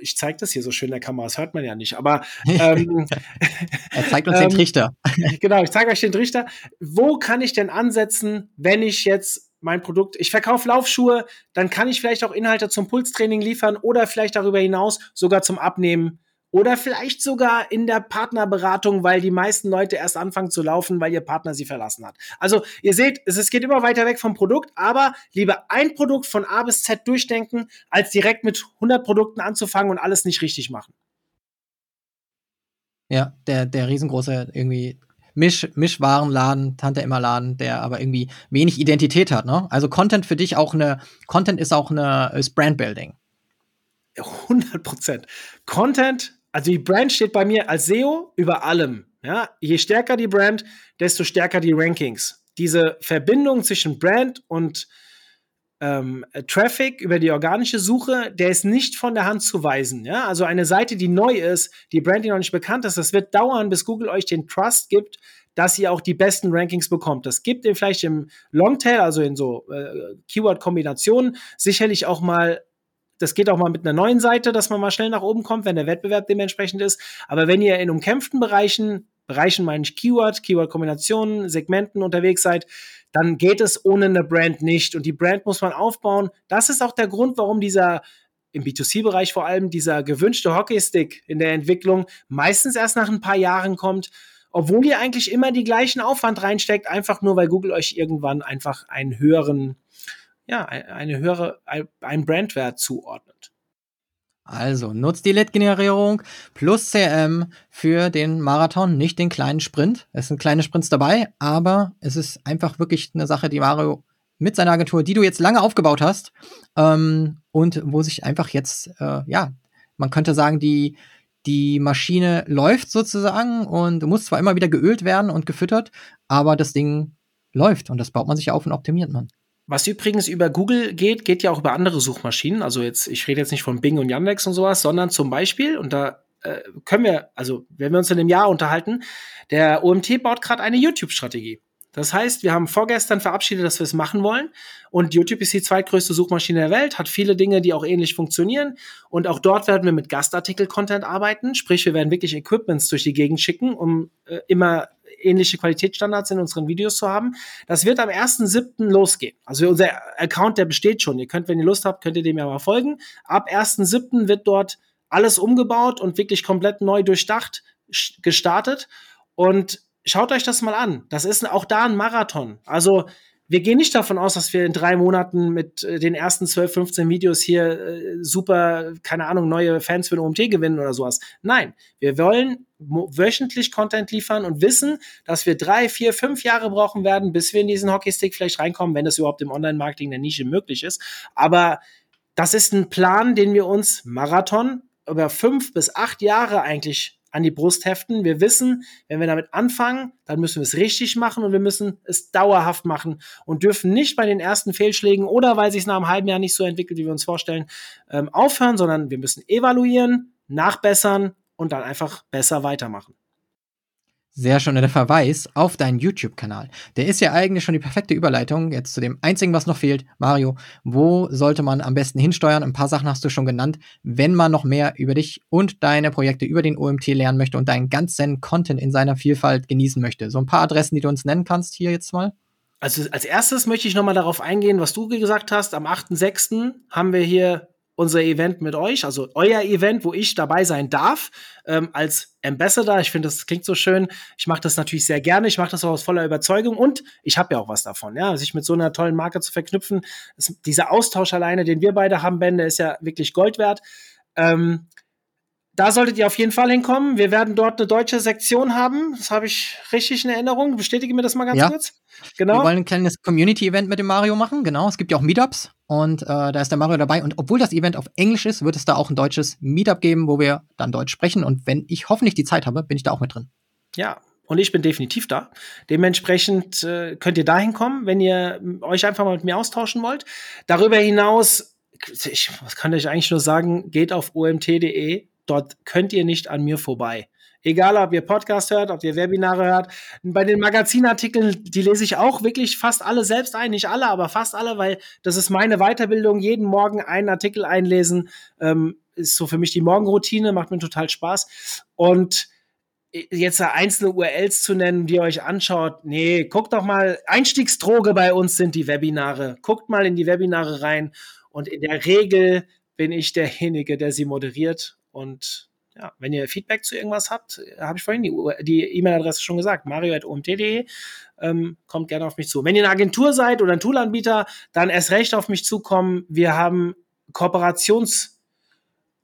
B: ich zeige das hier so schön in der Kamera, das hört man ja nicht, aber ähm,
A: er zeigt uns den ähm, Trichter.
B: genau, ich zeige euch den Trichter. Wo kann ich denn ansetzen, wenn ich jetzt mein Produkt, ich verkaufe Laufschuhe, dann kann ich vielleicht auch Inhalte zum Pulstraining liefern oder vielleicht darüber hinaus sogar zum Abnehmen oder vielleicht sogar in der Partnerberatung, weil die meisten Leute erst anfangen zu laufen, weil ihr Partner sie verlassen hat. Also ihr seht, es, geht immer weiter weg vom Produkt, aber lieber ein Produkt von A bis Z durchdenken, als direkt mit 100 Produkten anzufangen und alles nicht richtig machen.
A: Ja, der, der riesengroße irgendwie Misch, Mischwarenladen, Tante Emma Laden, der aber irgendwie wenig Identität hat, ne? Also Content für dich auch eine, Content ist auch eine, ist Brandbuilding.
B: 100 Prozent. Content also die Brand steht bei mir als SEO über allem. Ja, je stärker die Brand, desto stärker die Rankings. Diese Verbindung zwischen Brand und ähm, Traffic über die organische Suche, der ist nicht von der Hand zu weisen. Ja? Also eine Seite, die neu ist, die Brand, die noch nicht bekannt ist, das wird dauern, bis Google euch den Trust gibt, dass ihr auch die besten Rankings bekommt. Das gibt ihr vielleicht im Longtail, also in so äh, Keyword-Kombinationen, sicherlich auch mal das geht auch mal mit einer neuen Seite, dass man mal schnell nach oben kommt, wenn der Wettbewerb dementsprechend ist. Aber wenn ihr in umkämpften Bereichen, Bereichen meine ich Keyword, Keyword-Kombinationen, Segmenten unterwegs seid, dann geht es ohne eine Brand nicht. Und die Brand muss man aufbauen. Das ist auch der Grund, warum dieser im B2C-Bereich vor allem dieser gewünschte Hockeystick in der Entwicklung meistens erst nach ein paar Jahren kommt, obwohl ihr eigentlich immer die gleichen Aufwand reinsteckt, einfach nur weil Google euch irgendwann einfach einen höheren ja, eine höhere, ein Brandwert zuordnet.
A: Also nutzt die Lead-Generierung plus CM für den Marathon, nicht den kleinen Sprint. Es sind kleine Sprints dabei, aber es ist einfach wirklich eine Sache, die Mario mit seiner Agentur, die du jetzt lange aufgebaut hast ähm, und wo sich einfach jetzt, äh, ja, man könnte sagen, die, die Maschine läuft sozusagen und muss zwar immer wieder geölt werden und gefüttert, aber das Ding läuft und das baut man sich auf und optimiert man.
B: Was übrigens über Google geht, geht ja auch über andere Suchmaschinen. Also jetzt, ich rede jetzt nicht von Bing und Yandex und sowas, sondern zum Beispiel, und da äh, können wir, also wenn wir uns in einem Jahr unterhalten, der OMT baut gerade eine YouTube-Strategie. Das heißt, wir haben vorgestern verabschiedet, dass wir es machen wollen. Und YouTube ist die zweitgrößte Suchmaschine der Welt, hat viele Dinge, die auch ähnlich funktionieren. Und auch dort werden wir mit Gastartikel-Content arbeiten. Sprich, wir werden wirklich Equipments durch die Gegend schicken, um äh, immer ähnliche Qualitätsstandards in unseren Videos zu haben. Das wird am 1.7. losgehen. Also unser Account, der besteht schon. Ihr könnt, wenn ihr Lust habt, könnt ihr dem ja mal folgen. Ab 1.7. wird dort alles umgebaut und wirklich komplett neu durchdacht gestartet. Und schaut euch das mal an. Das ist auch da ein Marathon. Also wir gehen nicht davon aus, dass wir in drei Monaten mit äh, den ersten 12, 15 Videos hier äh, super, keine Ahnung, neue Fans für den OMT gewinnen oder sowas. Nein, wir wollen wöchentlich Content liefern und wissen, dass wir drei, vier, fünf Jahre brauchen werden, bis wir in diesen Hockeystick vielleicht reinkommen, wenn das überhaupt im Online-Marketing der Nische möglich ist. Aber das ist ein Plan, den wir uns Marathon über fünf bis acht Jahre eigentlich an die Brust heften. Wir wissen, wenn wir damit anfangen, dann müssen wir es richtig machen und wir müssen es dauerhaft machen und dürfen nicht bei den ersten Fehlschlägen oder weil sich es nach einem halben Jahr nicht so entwickelt, wie wir uns vorstellen, ähm, aufhören, sondern wir müssen evaluieren, nachbessern und dann einfach besser weitermachen.
A: Sehr schön, der Verweis auf deinen YouTube-Kanal. Der ist ja eigentlich schon die perfekte Überleitung jetzt zu dem einzigen, was noch fehlt. Mario, wo sollte man am besten hinsteuern? Ein paar Sachen hast du schon genannt. Wenn man noch mehr über dich und deine Projekte über den OMT lernen möchte und deinen ganzen Content in seiner Vielfalt genießen möchte. So ein paar Adressen, die du uns nennen kannst hier jetzt mal.
B: Also als erstes möchte ich noch mal darauf eingehen, was du gesagt hast. Am 8.6. haben wir hier unser Event mit euch, also euer Event, wo ich dabei sein darf, ähm, als Ambassador. Ich finde, das klingt so schön. Ich mache das natürlich sehr gerne. Ich mache das auch aus voller Überzeugung und ich habe ja auch was davon, ja, sich mit so einer tollen Marke zu verknüpfen. Das, dieser Austausch alleine, den wir beide haben, Ben, der ist ja wirklich Gold wert. Ähm, da solltet ihr auf jeden Fall hinkommen. Wir werden dort eine deutsche Sektion haben. Das habe ich richtig in Erinnerung. Bestätige mir das mal ganz ja. kurz.
A: Genau. Wir wollen ein kleines Community-Event mit dem Mario machen. Genau. Es gibt ja auch Meetups und äh, da ist der Mario dabei. Und obwohl das Event auf Englisch ist, wird es da auch ein deutsches Meetup geben, wo wir dann Deutsch sprechen. Und wenn ich hoffentlich die Zeit habe, bin ich da auch mit drin.
B: Ja, und ich bin definitiv da. Dementsprechend äh, könnt ihr da hinkommen, wenn ihr euch einfach mal mit mir austauschen wollt. Darüber hinaus, ich was kann ich eigentlich nur sagen, geht auf omt.de Dort könnt ihr nicht an mir vorbei. Egal, ob ihr Podcast hört, ob ihr Webinare hört. Bei den Magazinartikeln, die lese ich auch wirklich fast alle selbst ein. Nicht alle, aber fast alle, weil das ist meine Weiterbildung. Jeden Morgen einen Artikel einlesen ähm, ist so für mich die Morgenroutine, macht mir total Spaß. Und jetzt einzelne URLs zu nennen, die ihr euch anschaut, nee, guckt doch mal, Einstiegsdroge bei uns sind die Webinare. Guckt mal in die Webinare rein und in der Regel bin ich derjenige, der sie moderiert und ja, wenn ihr Feedback zu irgendwas habt, habe ich vorhin die E-Mail-Adresse schon gesagt, mario.omt.de, ähm, kommt gerne auf mich zu. Wenn ihr eine Agentur seid oder ein Toolanbieter, dann erst recht auf mich zukommen. Wir haben Kooperations-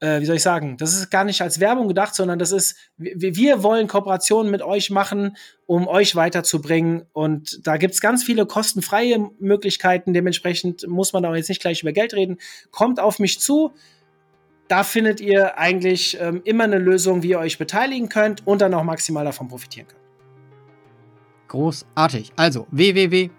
B: äh, wie soll ich sagen, das ist gar nicht als Werbung gedacht, sondern das ist, wir, wir wollen Kooperationen mit euch machen, um euch weiterzubringen. Und da gibt es ganz viele kostenfreie Möglichkeiten. Dementsprechend muss man da jetzt nicht gleich über Geld reden. Kommt auf mich zu da findet ihr eigentlich ähm, immer eine Lösung, wie ihr euch beteiligen könnt und dann auch maximal davon profitieren könnt.
A: Großartig. Also www.omt.de,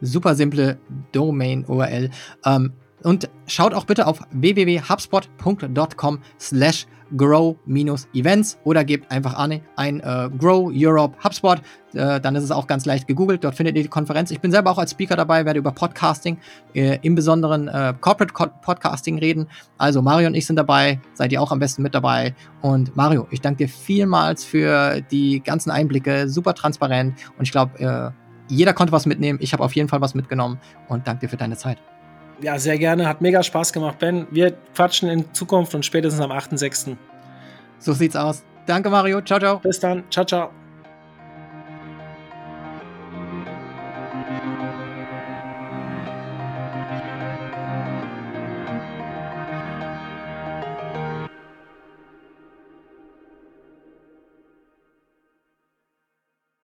A: super simple Domain-URL. Ähm, und schaut auch bitte auf www.hubspot.com slash grow-events oder gebt einfach an ein äh, Grow Europe HubSpot. Äh, dann ist es auch ganz leicht gegoogelt. Dort findet ihr die Konferenz. Ich bin selber auch als Speaker dabei, werde über Podcasting, äh, im Besonderen äh, Corporate Podcasting reden. Also Mario und ich sind dabei. Seid ihr auch am besten mit dabei. Und Mario, ich danke dir vielmals für die ganzen Einblicke. Super transparent. Und ich glaube, äh, jeder konnte was mitnehmen. Ich habe auf jeden Fall was mitgenommen. Und danke dir für deine Zeit.
B: Ja, sehr gerne. Hat mega Spaß gemacht, Ben. Wir quatschen in Zukunft und spätestens am 8.6.
A: So sieht's aus. Danke, Mario. Ciao, ciao.
B: Bis dann. Ciao, ciao.